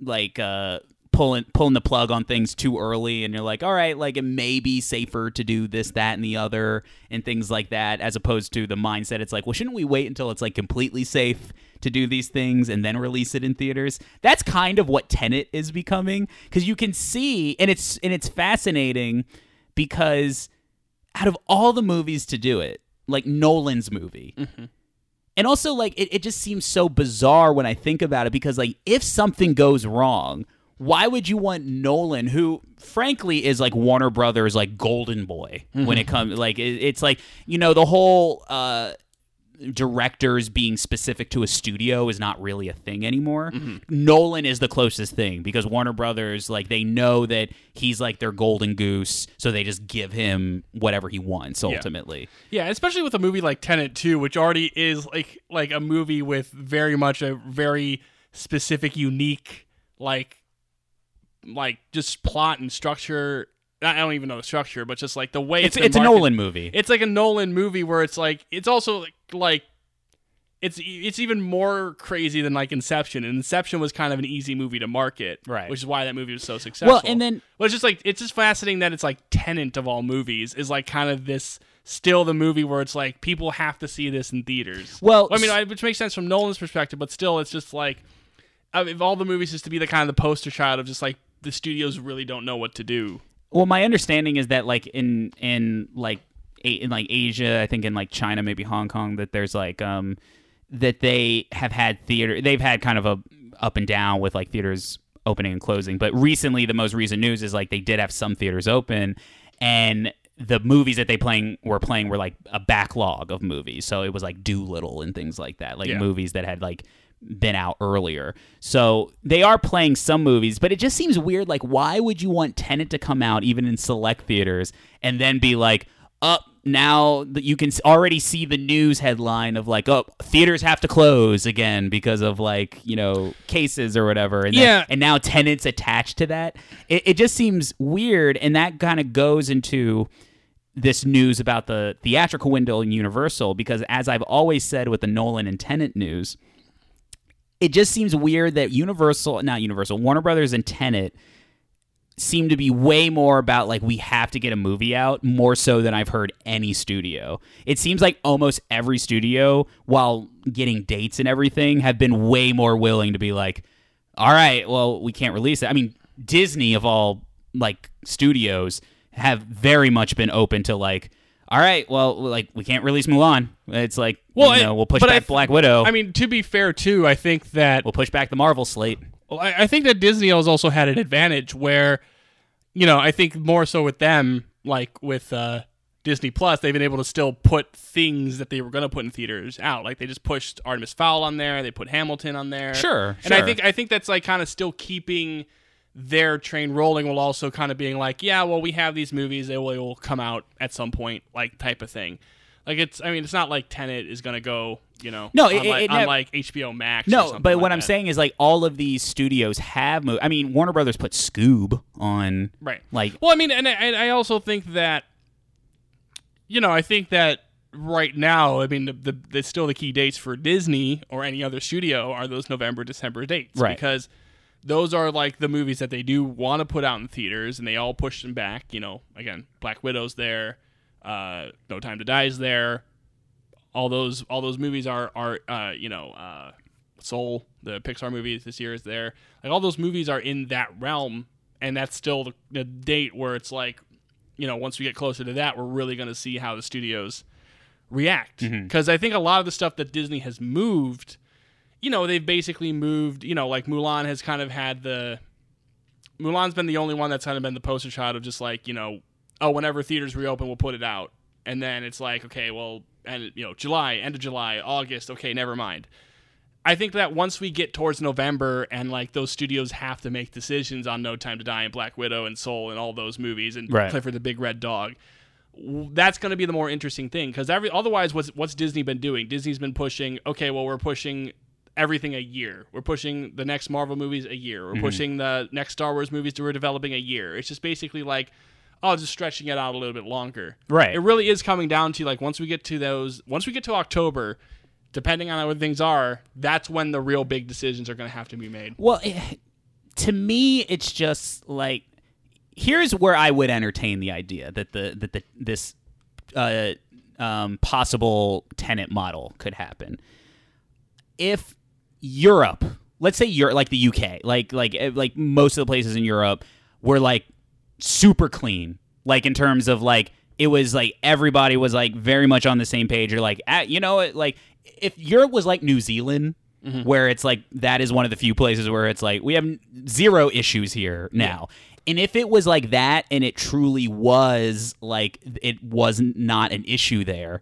Speaker 4: like uh pulling pulling the plug on things too early and you're like all right like it may be safer to do this that and the other and things like that as opposed to the mindset it's like well shouldn't we wait until it's like completely safe to do these things and then release it in theaters? That's kind of what tenet is becoming because you can see and it's and it's fascinating because out of all the movies to do it like nolan's movie and also, like, it, it just seems so bizarre when I think about it because, like, if something goes wrong, why would you want Nolan, who frankly is like Warner Brothers, like golden boy when it comes, like, it, it's like, you know, the whole, uh, directors being specific to a studio is not really a thing anymore. Mm-hmm. Nolan is the closest thing because Warner Brothers like they know that he's like their golden goose, so they just give him whatever he wants ultimately.
Speaker 5: Yeah, especially with a movie like Tenet 2, which already is like like a movie with very much a very specific, unique like like just plot and structure. I don't even know the structure, but just like the way
Speaker 4: It's
Speaker 5: it's
Speaker 4: it's a. Nolan movie.
Speaker 5: It's like a Nolan movie where it's like it's also like, like it's it's even more crazy than like Inception. And Inception was kind of an easy movie to market,
Speaker 4: Right.
Speaker 5: Which is why that movie was so successful.
Speaker 4: Well, and then-
Speaker 5: well, it's just like it's just fascinating that it's like Tenet of all movies is like kind of this still the movie where it's like people have to see this in theaters.
Speaker 4: Well,
Speaker 5: I mean, I, which makes sense from Nolan's perspective, but still, it's just like I mean, if all the movies is to be the kind of the poster child of just like the studios really don't know what to do.
Speaker 4: Well, my understanding is that like in in like in like Asia, I think in like China, maybe Hong Kong, that there's like um that they have had theater. They've had kind of a up and down with like theaters opening and closing. But recently, the most recent news is like they did have some theaters open, and the movies that they playing were playing were like a backlog of movies. So it was like Dolittle and things like that, like
Speaker 5: Yeah.
Speaker 4: movies that had like been out earlier. So they are playing some movies, but it just seems weird. Like, why would you want Tenet to come out even in select theaters and then be like, up now that you can already see the news headline of like, oh, theaters have to close again because of like you know cases or whatever. And
Speaker 5: Yeah.
Speaker 4: and now Tenet's attached to that. It, it just seems weird, and that kind of goes into this news about the theatrical window in Universal because, as I've always said with the Nolan and Tenet news, it just seems weird that Universal, not Universal, Warner Brothers and Tenet seem to be way more about like we have to get a movie out more so than I've heard any studio. It seems like almost every studio while getting dates and everything have been way more willing to be like all right, well, we can't release it. I mean, Disney of all like studios have very much been open to like all right, well, like we can't release Mulan. It's like, well, you know, we'll push
Speaker 5: but I
Speaker 4: back Black Widow.
Speaker 5: I mean, to be fair, too, I think that
Speaker 4: we'll push back the Marvel slate.
Speaker 5: Well, I, I think that Disney has also had an advantage where, you know, I think more so with them, like with uh, Disney Plus, they've been able to still put things that they were going to put in theaters out. Like they just pushed Artemis Fowl on there, they put Hamilton on there.
Speaker 4: Sure,
Speaker 5: and I think I think that's like kind of still keeping their train rolling while also kind of being like, yeah, well, we have these movies, they will, they will come out at some point, like type of thing. Like it's, I mean, it's not like Tenet is going to go, you know,
Speaker 4: No,
Speaker 5: on,
Speaker 4: it-
Speaker 5: like,
Speaker 4: it
Speaker 5: on like HBO Max. or
Speaker 4: No, but
Speaker 5: like
Speaker 4: what I'm
Speaker 5: that.
Speaker 4: saying is like all of these studios have moved. I mean, Warner Brothers put Scoob on,
Speaker 5: Right.
Speaker 4: Like,
Speaker 5: Well, I mean, and I, I also think that, you know, I think that right now, I mean, the, the, the still the key dates for Disney or any other studio are those November, December dates,
Speaker 4: Right.
Speaker 5: Because those are like the movies that they do want to put out in theaters, and they all push them back. You know, again, Black Widow's there, uh, No Time to Die is there. All those all those movies are are uh, you know uh, Soul, the Pixar movie this year is there. Like all those movies are in that realm, and that's still the, the date where it's like, you know, once we get closer to that, we're really going to see how the studios react. Because I think a lot of the stuff that Disney has moved, you know, they've basically moved. You know, like Mulan has kind of had the Mulan's been the only one that's kind of been the poster child of just like you know, oh, whenever theaters reopen, we'll put it out, and then it's like, okay, well, and you know, July, end of July, August, okay, never mind. I think that once we get towards November and like those studios have to make decisions on No Time to Die and Black Widow and Soul and all those movies and
Speaker 4: Right.
Speaker 5: Clifford the Big Red Dog, that's going to be the more interesting thing because every otherwise, what's what's Disney been doing? Disney's been pushing. Okay, well, we're pushing everything a year. We're pushing the next Marvel movies a year. We're mm-hmm. pushing the next Star Wars movies that we're developing a year. It's just basically like, oh, just stretching it out a little bit longer.
Speaker 4: Right.
Speaker 5: It really is coming down to like once we get to those, once we get to October, depending on what things are, that's when the real big decisions are going to have to be made.
Speaker 4: Well, eh, to me, it's just like here's where I would entertain the idea that the that the this uh, um, possible Tenet model could happen if Europe, let's say Europe, like the UK, like like eh, like most of the places in Europe were like super clean, like in terms of like it was like everybody was like very much on the same page. Or like at, you know it like if Europe was like New Zealand. Mm-hmm. Where it's like that is one of the few places where it's like we have zero issues here now. And if it was like that and it truly was like it was not an issue there,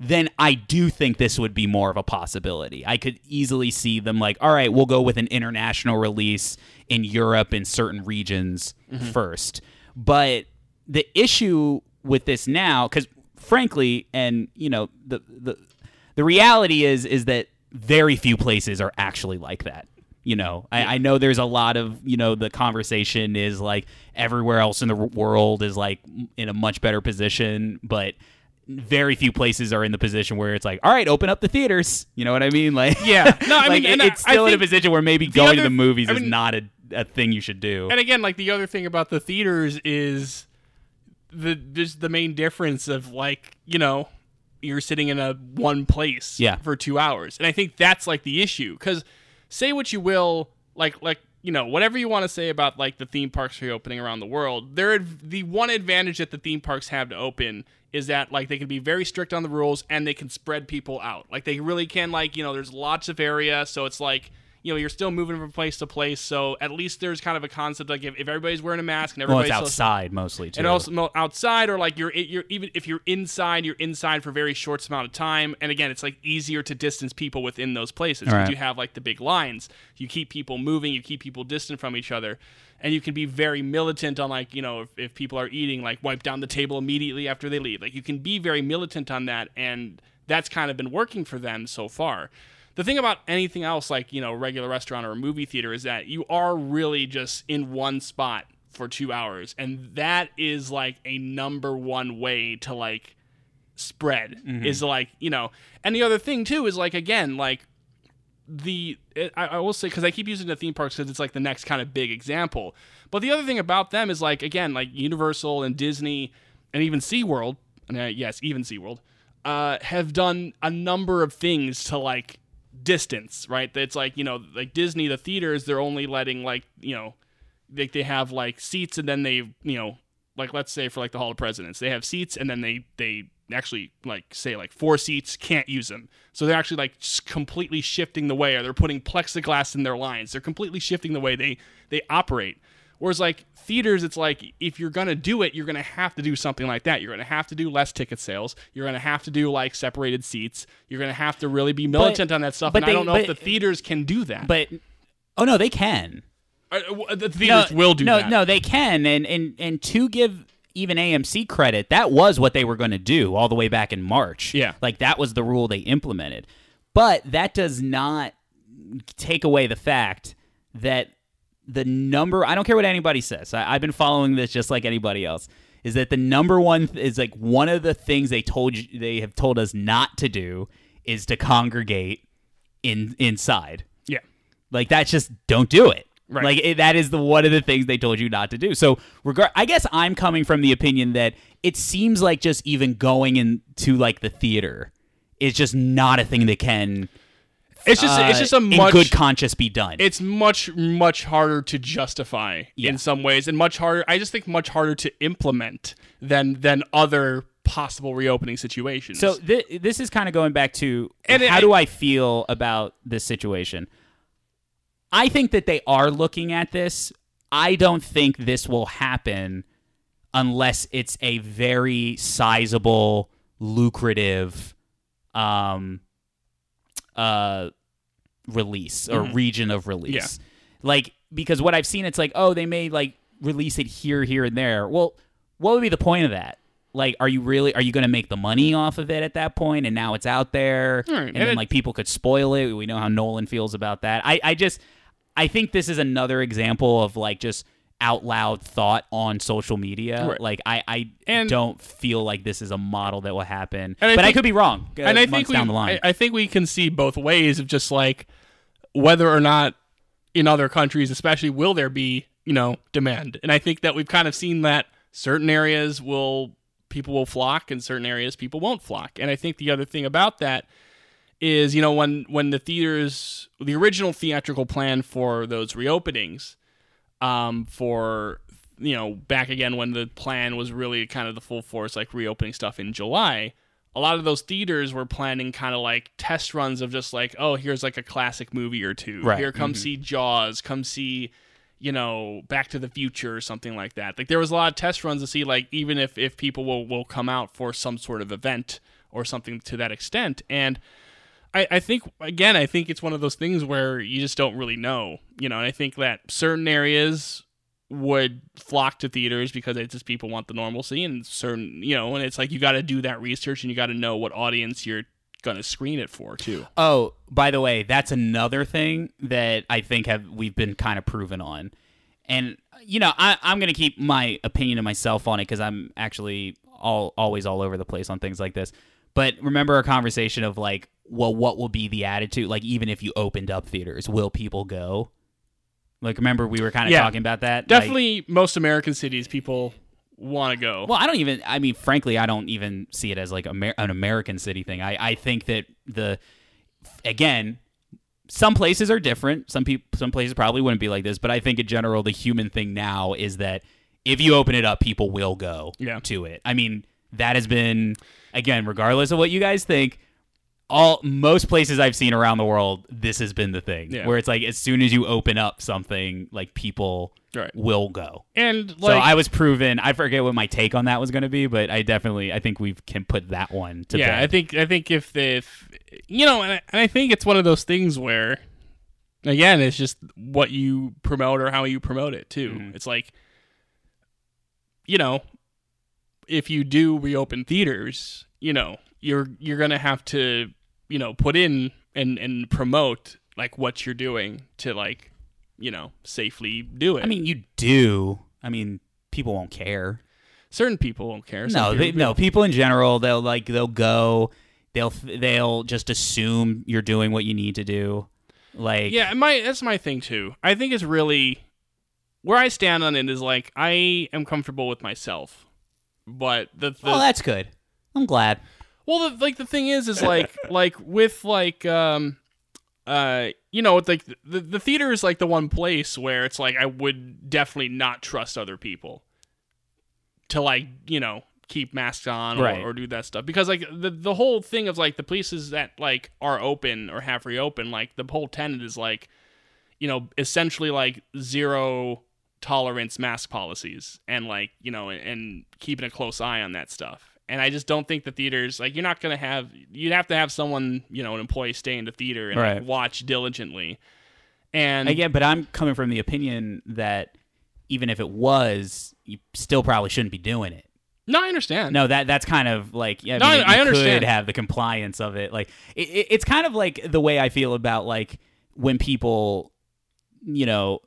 Speaker 4: then I do think this would be more of a possibility. I could easily see them like, all right, we'll go with an international release in Europe in certain regions mm-hmm. first. But the issue with this now, because frankly, and you know, the the the reality is is that very few places are actually like that. You know, I, I know there's a lot of you know the conversation is like everywhere else in the world is like in a much better position, but very few places are in the position where it's like, all right, open up the theaters. You know what I mean? Like,
Speaker 5: Yeah. No, I
Speaker 4: like,
Speaker 5: mean,
Speaker 4: it- it's still in a position where maybe going to the movies
Speaker 5: I
Speaker 4: is not a, a thing you should do.
Speaker 5: And again, like the other thing about the theaters is the there's the main difference of like you know you're sitting in a one place
Speaker 4: Yeah.
Speaker 5: for two hours, and I think that's like the issue because say what you will, like like you know whatever you want to say about like the theme parks reopening around the world, there the one advantage that the theme parks have to open is that like they can be very strict on the rules and they can spread people out. Like they really can like you know there's lots of area, so it's like you know you're still moving from place to place. So at least there's kind of a concept like if, if everybody's wearing a mask and
Speaker 4: well,
Speaker 5: everybody's social-
Speaker 4: outside mostly too.
Speaker 5: and also mo- outside or like you're you're even if you're inside you're inside for a very short amount of time and again it's like easier to distance people within those places because
Speaker 4: Right.
Speaker 5: you have like the big lines you keep people moving you keep people distant from each other and you can be very militant on like you know if, if people are eating like wipe down the table immediately after they leave like you can be very militant on that and that's kind of been working for them so far the thing about anything else like you know a regular restaurant or a movie theater is that you are really just in one spot for two hours and that is like a number one way to like spread is like you know and the other thing too is like again like the it, I, I will say because I keep using the theme parks because it's like the next kind of big example. But the other thing about them is like again like Universal and Disney and even SeaWorld, and, uh, yes, even SeaWorld, uh, have done a number of things to like distance. Right? It's like you know like Disney the theaters they're only letting like you know they they have like seats and then they you know like let's say for like the Hall of Presidents they have seats and then they they actually like say like four seats can't use them so they're actually like completely shifting the way or they're putting plexiglass in their lines they're completely shifting the way they they operate whereas like theaters it's like if you're gonna do it you're gonna have to do something like that you're gonna have to do less ticket sales you're gonna have to do like separated seats you're gonna have to really be militant on that stuff
Speaker 4: but
Speaker 5: and i don't know if the theaters can do that
Speaker 4: but oh no, they can.
Speaker 5: Uh, the theaters
Speaker 4: no,
Speaker 5: will do
Speaker 4: no,
Speaker 5: that
Speaker 4: No, they can, and and and to give even AMC credit, that was what they were going to do all the way back in March.
Speaker 5: Yeah.
Speaker 4: like that was the rule they implemented. But that does not take away the fact that the number. I don't care what anybody says. I, I've been following this just like anybody else. Is that the number one? th- Is like one of the things they told you they have told us not to do is to congregate in inside.
Speaker 5: yeah
Speaker 4: Like that's just don't do it.
Speaker 5: Right.
Speaker 4: Like it, that is the one of the things they told you not to do. So regard, I guess I'm coming from the opinion that it seems like just even going into like the theater is just not a thing that can.
Speaker 5: It's just it's
Speaker 4: uh,
Speaker 5: just a
Speaker 4: in
Speaker 5: much
Speaker 4: good conscience be done.
Speaker 5: it's much much harder to justify
Speaker 4: Yeah.
Speaker 5: in some ways and much harder i just think much harder to implement than than other possible reopening situations
Speaker 4: so th- this is kind of going back to
Speaker 5: And it-
Speaker 4: how do I feel about this situation? I think that they are looking at this. I don't think this will happen unless it's a very sizable, lucrative um uh release or region of release. Like because what I've seen it's like, oh, they may like release it here, here and there. Well, what would be the point of that? like are you really are you going to make the money off of it at that point and now it's out there
Speaker 5: Right,
Speaker 4: and,
Speaker 5: and
Speaker 4: then
Speaker 5: it-
Speaker 4: like people could spoil it we know how nolan feels about that i i just i think this is another example of like just out loud thought on social media
Speaker 5: Right.
Speaker 4: like i i
Speaker 5: And-
Speaker 4: don't feel like this is a model that will happen but i could be wrong uh,
Speaker 5: and I think we,
Speaker 4: down the line
Speaker 5: I, I think we can see both ways of just like whether or not in other countries, especially, will there be you know demand? And I think that we've kind of seen that certain areas will people will flock, and certain areas people won't flock. And I think the other thing about that is you know when when the theaters the original theatrical plan for those reopenings um for you know back again when the plan was really kind of the full force like reopening stuff in July a lot of those theaters were planning kind of like test runs of just like oh here's like a classic movie or two.
Speaker 4: Right.
Speaker 5: here come see Jaws come see you know Back to the Future or something like that. Like there was a lot of test runs to see like even if if people will will come out for some sort of event or something to that extent. And I, I think again, I think it's one of those things where you just don't really know, you know. And I think that certain areas would flock to theaters because it's just people want the normalcy, and certain, you know, and it's like you got to do that research and you got to know what audience you're gonna screen it for too.
Speaker 4: Oh, by the way, that's another thing that I think have we've been kind of proven on. And you know, I, I'm to keep my opinion to myself on it because I'm actually all always all over the place on things like this. But remember our conversation of like, well, what will be the attitude? Like, even if you opened up theaters, will people go? Like, remember we were kind of
Speaker 5: Yeah.
Speaker 4: talking about that. Like-
Speaker 5: Definitely, most American cities, people want to go.
Speaker 4: well, I don't even. I mean, frankly, I don't even see it as like Amer- an American city thing. I, I think that the again, some places are different. Some people, some places probably wouldn't be like this. But I think in general, the human thing now is that if you open it up, people will go
Speaker 5: Yeah.
Speaker 4: to it. I mean, that has been again, regardless of what you guys think. All most places I've seen around the world, this has been the thing
Speaker 5: Yeah.
Speaker 4: where it's like as soon as you open up something, like people
Speaker 5: Right.
Speaker 4: will go
Speaker 5: and
Speaker 4: so I was proven. I forget what my take on that was going to be, but I definitely I think we can put that one to
Speaker 5: yeah,
Speaker 4: bed.
Speaker 5: I think I think if if you know, and I, and I think it's one of those things where, again, it's just what you promote or how you promote it too.
Speaker 4: Mhm.
Speaker 5: It's like, you know, if you do reopen theaters, you know, you're you're gonna have to, you know, put in and and promote like what you're doing to like, you know, safely do it.
Speaker 4: I mean, you do. I mean, people won't care.
Speaker 5: certain people won't care.
Speaker 4: No, they,
Speaker 5: people-
Speaker 4: no. People in general, they'll like they'll go. They'll they'll just assume you're doing what you need to do. Like
Speaker 5: Yeah, my that's my thing too. I think it's really where I stand on it is like I am comfortable with myself, but the, the
Speaker 4: oh, that's good. I'm glad.
Speaker 5: Well, the, like the thing is, is like like with like um uh you know like the the theater is like the one place where it's like I would definitely not trust other people to like you know keep masks on or,
Speaker 4: Right.
Speaker 5: or do that stuff because like the the whole thing of like the places that like are open or have reopened like the whole tenet is like you know essentially like zero tolerance mask policies and like you know and, and keeping a close eye on that stuff and i just don't think the theaters like you're not gonna have you'd have to have someone you know an employee stay in the theater and
Speaker 4: Right.
Speaker 5: like, watch diligently and
Speaker 4: Again, but I'm coming from the opinion that even if it was, you still probably shouldn't be doing it.
Speaker 5: no i understand
Speaker 4: No, that that's kind of like yeah.
Speaker 5: No,
Speaker 4: I, mean,
Speaker 5: I
Speaker 4: you
Speaker 5: understand.
Speaker 4: Could have the compliance of it. Like it, it, it's kind of like the way I feel about like when people, you know,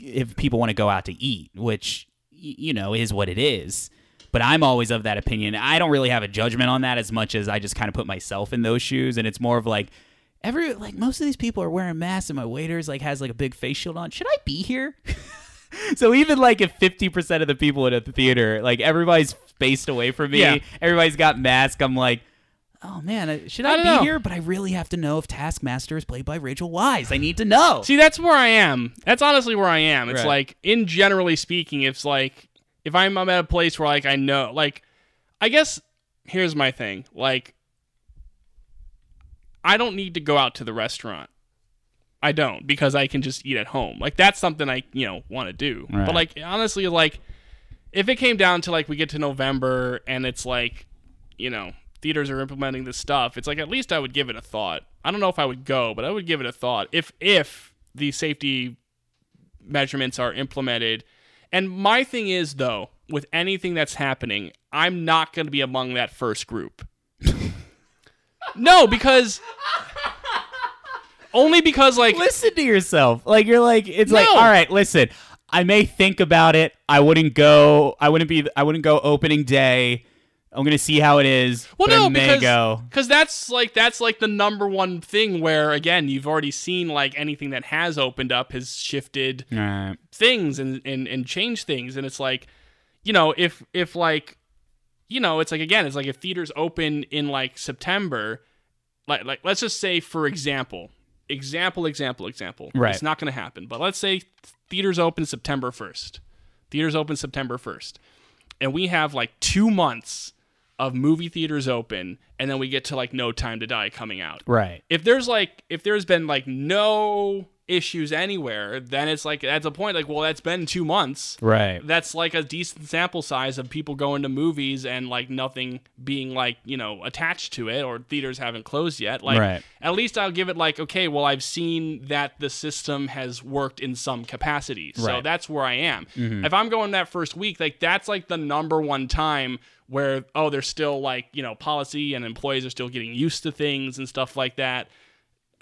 Speaker 4: if people want to go out to eat, which you know is what it is. But I'm always of that opinion. I don't really have a judgment on that as much as I just kind of put myself in those shoes, and it's more of like. Every like most of these people are wearing masks, and my waiters like has like a big face shield on. Should I be here? So even like if fifty percent of the people in a theater, like everybody's spaced away from me,
Speaker 5: Yeah.
Speaker 4: everybody's got masks. I'm like, oh man, uh, should I,
Speaker 5: I
Speaker 4: be
Speaker 5: know.
Speaker 4: here? But I really have to know if Taskmaster is played by Rachel Weisz. I need to know.
Speaker 5: See, that's where I am. That's honestly where I am. It's
Speaker 4: Right.
Speaker 5: like, in generally speaking, it's like if I'm, I'm at a place where like I know, like, I guess here's my thing. Like, I don't need to go out to the restaurant. I don't because I can just eat at home. Like that's something I you know want to do.
Speaker 4: Right.
Speaker 5: But like honestly, like if it came down to like we get to November and it's like, you know, theaters are implementing this stuff, it's like at least I would give it a thought. I don't know if I would go, but I would give it a thought if if the safety measurements are implemented. And my thing is though, with anything that's happening, I'm not going to be among that first group. no, because only because like
Speaker 4: listen to yourself. Like you're like it's like all right, listen. I may think about it. I wouldn't go. I wouldn't be. I wouldn't go opening day. I'm gonna see how it is.
Speaker 5: Well, no, because because that's like that's like the number one thing where again you've already seen like anything that has opened up has shifted
Speaker 4: right.
Speaker 5: things and and and changed things, and it's like you know if if like you know it's like again it's like if theaters open in like September, like like let's just say for example, example example example,
Speaker 4: Right.
Speaker 5: It's not going to happen, but let's say theaters open September first. Theaters open September first, and we have like two months of movie theaters open, and then we get to like No Time to Die coming out.
Speaker 4: Right.
Speaker 5: If there's like if there's been like no issues anywhere, then it's like at the point like well that's been two months.
Speaker 4: Right.
Speaker 5: That's like a decent sample size of people going to movies and like nothing being like you know attached to it or theaters haven't closed yet. Like
Speaker 4: Right.
Speaker 5: at least I'll give it like okay, well I've seen that the system has worked in some capacity, so
Speaker 4: Right.
Speaker 5: that's where I am. Mm-hmm. If I'm going that first week, like that's like the number one time where oh there's still like you know policy and employees are still getting used to things and stuff like that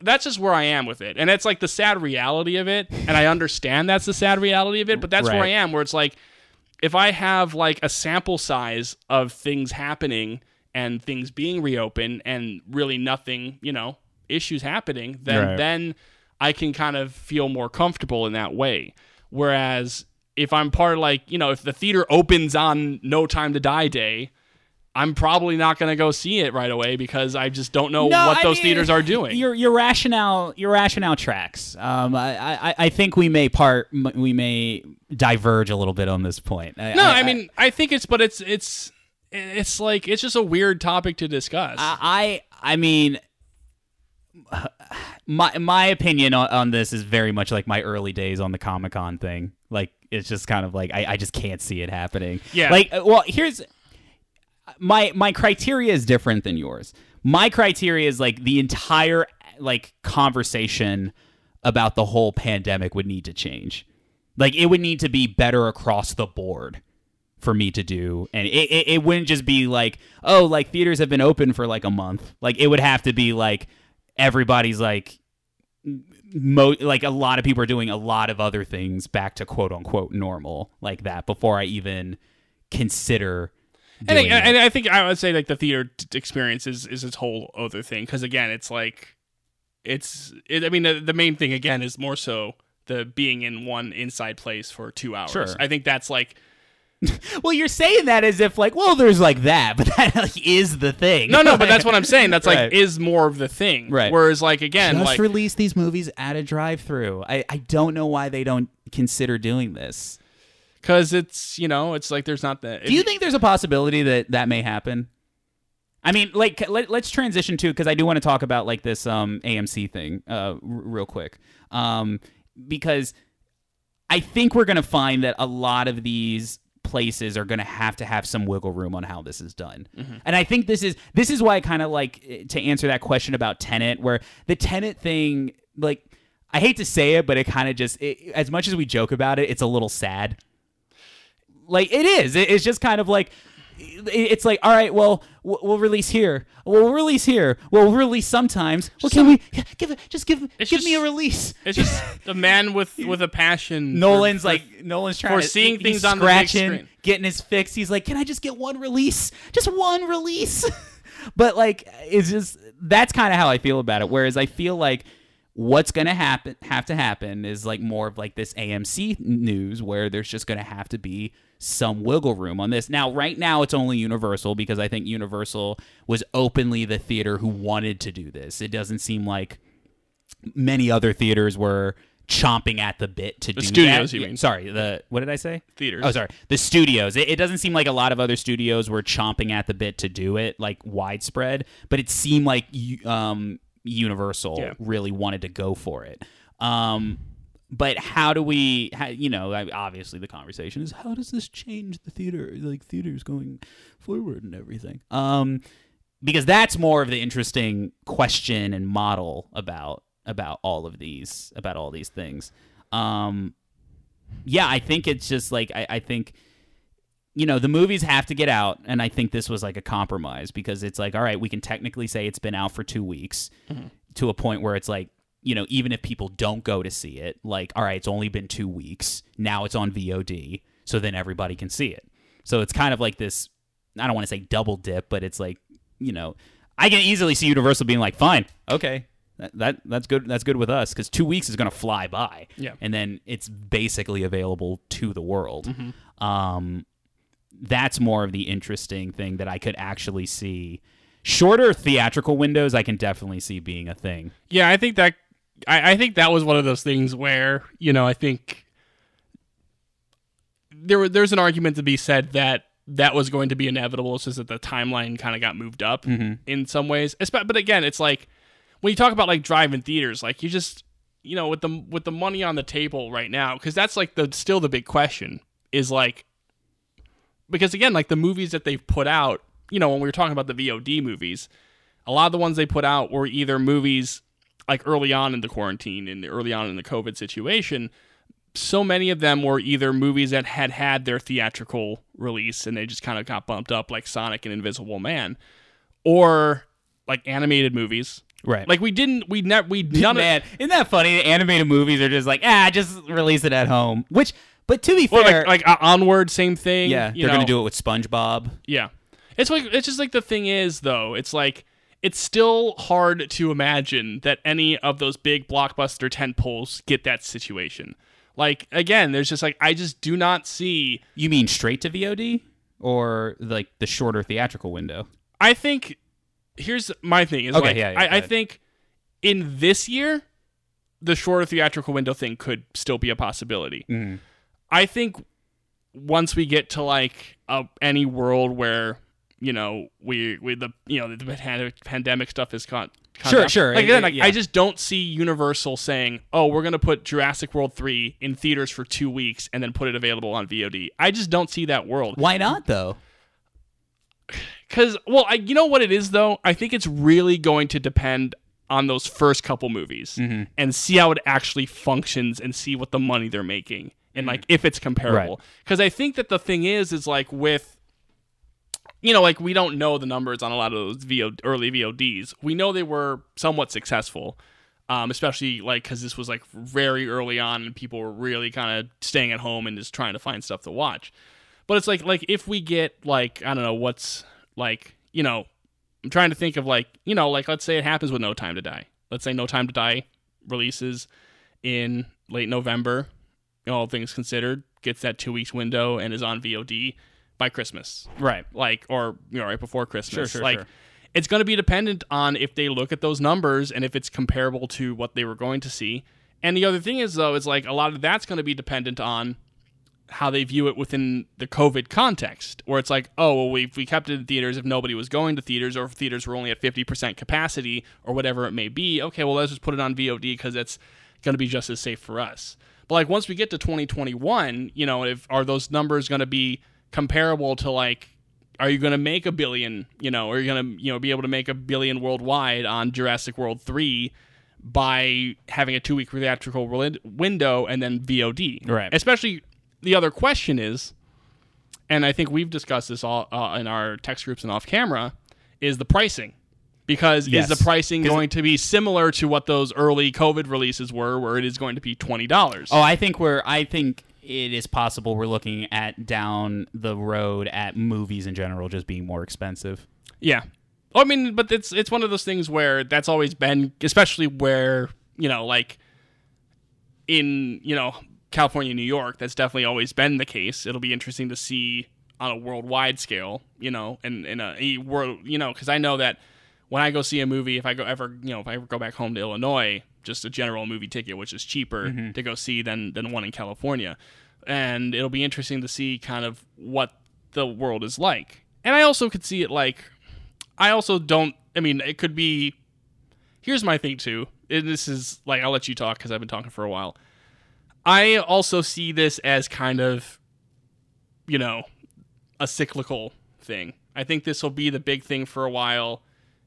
Speaker 5: that's just where I am with it. And it's like the sad reality of it. And I understand that's the sad reality of it, but that's where I am, where it's like if I have like a sample size of things happening and things being reopened and really nothing, you know, issues happening, then
Speaker 4: Right.
Speaker 5: then I can kind of feel more comfortable in that way. Whereas if I'm part of like, you know, if the theater opens on No Time to Die Day, I'm probably not going to go see it right away because I just don't know
Speaker 4: No,
Speaker 5: what
Speaker 4: I
Speaker 5: those
Speaker 4: mean,
Speaker 5: theaters are doing.
Speaker 4: Your your rationale your rationale tracks. Um, I, I I think we may part we may diverge a little bit on this point.
Speaker 5: No, I, mean, I think it's, but it's, it's, it's like it's just a weird topic to discuss.
Speaker 4: I I mean, my my opinion on, on this is very much like my early days on the Comic Con thing. Like it's just kind of like I, I just can't see it happening.
Speaker 5: Yeah.
Speaker 4: Like well, here's my my criteria is different than yours. My criteria is like the entire like conversation about the whole pandemic would need to change. Like it would need to be better across the board for me to do and it, it, it wouldn't just be like oh like theaters have been open for like a month like it would have to be like everybody's like mo- like a lot of people are doing a lot of other things back to quote unquote normal like that before i even consider
Speaker 5: and, I, and I think I would say like the theater experience is, is its whole other thing because again, it's like, it's, it, I mean, the, the main thing again is more so the being in one inside place for two hours.
Speaker 4: Sure.
Speaker 5: I think that's like,
Speaker 4: well you're saying that as if like well there's like that but that like is the thing
Speaker 5: no, no, but that's what I'm saying. That's like
Speaker 4: Right.
Speaker 5: is more of the thing.
Speaker 4: Right.
Speaker 5: Whereas like again,
Speaker 4: just
Speaker 5: like
Speaker 4: release these movies at a drive-through I, I don't know why they don't consider doing this
Speaker 5: because it's you know it's like there's not that.
Speaker 4: Do you think there's a possibility that that may happen? I mean, like let, let's transition to because I do want to talk about like this um AMC thing uh r- real quick. Um because I think we're going to find that a lot of these places are going to have to have some wiggle room on how this is done. And I think this is this is why I kind of like eh, to answer that question about Tenet where the Tenet thing like I hate to say it but it kind of just it, as much as we joke about it it's a little sad like it is it's just kind of like it's like all right well we'll we'll release here we'll release here we'll release sometimes well can we give it just give
Speaker 5: It's
Speaker 4: give me a release
Speaker 5: It's just a man with with a passion.
Speaker 4: Nolan's
Speaker 5: for-
Speaker 4: like Nolan's trying
Speaker 5: for seeing
Speaker 4: he's
Speaker 5: things on the big
Speaker 4: scratching,
Speaker 5: screen.
Speaker 4: getting his fix. He's like, "Can I just get one release? Just one release?" but like, it's just that's kind of how I feel about it. Whereas I feel like what's gonna happen have to happen is like more of like this AMC news where there's just gonna have to be some wiggle room on this. Now, right now it's only Universal because I think Universal was openly the theater who wanted to do this. It doesn't seem like many other theaters were chomping at the bit to do
Speaker 5: studios,
Speaker 4: that.
Speaker 5: you mean.
Speaker 4: Sorry, the what did I say?
Speaker 5: Theaters.
Speaker 4: Oh, sorry, the studios. It, it doesn't seem like a lot of other studios were chomping at the bit to do it like widespread, but it seemed like um, Universal
Speaker 5: Yeah.
Speaker 4: really wanted to go for it. Um, but how do we, how, you know, obviously the conversation is how does this change the theater, like theaters going forward and everything? Um, because that's more of the interesting question and model about about all of these about all these things. Um, yeah, I think it's just like I, I think you know, the movies have to get out, and I think this was like a compromise because it's like, all right, we can technically say it's been out for two weeks to a point where it's like, you know, even if people don't go to see it, like, all right, it's only been two weeks. Now it's on VOD, so then everybody can see it. So it's kind of like this. I don't want to say double dip, but it's like, you know, I can easily see Universal being like, fine, okay, that, that that's good. That's good with us because two weeks is going to fly by.
Speaker 5: Yeah.
Speaker 4: and then it's basically available to the world. Um, that's more of the interesting thing that I could actually see. Shorter theatrical windows, I can definitely see being a thing.
Speaker 5: Yeah, I think that I, I think that was one of those things where you know I think there there's an argument to be said that that was going to be inevitable. It's just that the timeline kind of got moved up mm-hmm. in some ways. But again, it's like when you talk about like drive-in theaters, like you just you know with the with the money on the table right now, because that's like the still the big question is like because again, like the movies that they've put out, you know, when we were talking about the VOD movies, a lot of the ones they put out were either movies like early on in the quarantine and early on in the COVID situation. So many of them were either movies that had had their theatrical release and they just kind of got bumped up, like Sonic and Invisible Man, or like animated movies.
Speaker 4: Right.
Speaker 5: Like we didn't, we never, we none of,
Speaker 4: Man, isn't that funny? The animated movies are just like, ah, just release it at home. Which, but to be
Speaker 5: well,
Speaker 4: fair,
Speaker 5: like, like uh, Onward, same thing.
Speaker 4: yeah, they're
Speaker 5: know.
Speaker 4: gonna do it with SpongeBob.
Speaker 5: Yeah. It's like it's just like the thing is though, it's like it's still hard to imagine that any of those big blockbuster tent poles get that situation. Like again, there's just like I just do not see
Speaker 4: You mean straight to VOD or like the shorter theatrical window?
Speaker 5: I think here's my thing is
Speaker 4: Okay,
Speaker 5: like
Speaker 4: yeah, yeah,
Speaker 5: I, I think in this year the shorter theatrical window thing could still be a possibility.
Speaker 4: Mm-hmm.
Speaker 5: I think once we get to like a, any world where you know we we the you know the pan- pandemic stuff is caught.
Speaker 4: Sure, sure.
Speaker 5: Like,
Speaker 4: It-
Speaker 5: again,
Speaker 4: it-
Speaker 5: like,
Speaker 4: yeah.
Speaker 5: I just don't see Universal saying, "Oh, we're gonna put Jurassic World three in theaters for two weeks and then put it available on VOD." I just don't see that world.
Speaker 4: Why not though?
Speaker 5: Because, well, I, you know what it is though. I think it's really going to depend on those first couple movies
Speaker 4: Mm-hmm.
Speaker 5: and see how it actually functions and see what the money they're making and like if it's comparable.
Speaker 4: Right.
Speaker 5: Because I think that the thing is, is like with, you know, like we don't know the numbers on a lot of those early VODs. We know they were somewhat successful. Um, especially like because this was like very early on and people were really kind of staying at home and just trying to find stuff to watch. But it's like like if we get like I don't know what's like you know I'm trying to think of like you know like let's say it happens with No Time to Die. Let's say No Time to Die releases in late November. All things considered, gets that two weeks window and is on VOD by Christmas,
Speaker 4: Right.
Speaker 5: like or you know right before Christmas.
Speaker 4: Sure, sure,
Speaker 5: like
Speaker 4: sure.
Speaker 5: it's going to be dependent on if they look at those numbers and if it's comparable to what they were going to see. And the other thing is though is like a lot of that's going to be dependent on how they view it within the COVID context, where it's like, oh, well, we we kept it in theaters if nobody was going to theaters, or if theaters were only at fifty percent capacity, or whatever it may be. Okay, well, let's just put it on VOD because it's going to be just as safe for us. But like once we get to 2021, you know, if are those numbers going to be comparable to like, are you going to make a billion? You know, are you going to you know be able to make a billion worldwide on Jurassic World three? by having a two week theatrical window and then VOD.
Speaker 4: Right.
Speaker 5: Especially the other question is, and I think we've discussed this all uh, in our text groups and off camera, is the pricing. Because
Speaker 4: Yes.
Speaker 5: is the pricing going to be similar to what those early COVID releases were, where it is going to be twenty dollars?
Speaker 4: Oh, I think we're. I think it is possible we're looking at down the road at movies in general just being more expensive.
Speaker 5: Yeah. I mean, but it's it's one of those things where that's always been, especially where you know, like in you know California, New York, that's definitely always been the case. It'll be interesting to see on a worldwide scale, you know, and in a, world, you know, because I know that when I go see a movie, if I go ever, you know, if I ever go back home to Illinois, just a general movie ticket, which is cheaper mm-hmm. to go see than than one in California, and it'll be interesting to see kind of what the world is like. And I also could see it like, I also don't. I mean, it could be. Here's my thing too. And this is like I'll let you talk because I've been talking for a while. I also see this as kind of, you know, a cyclical thing. I think this will be the big thing for a while,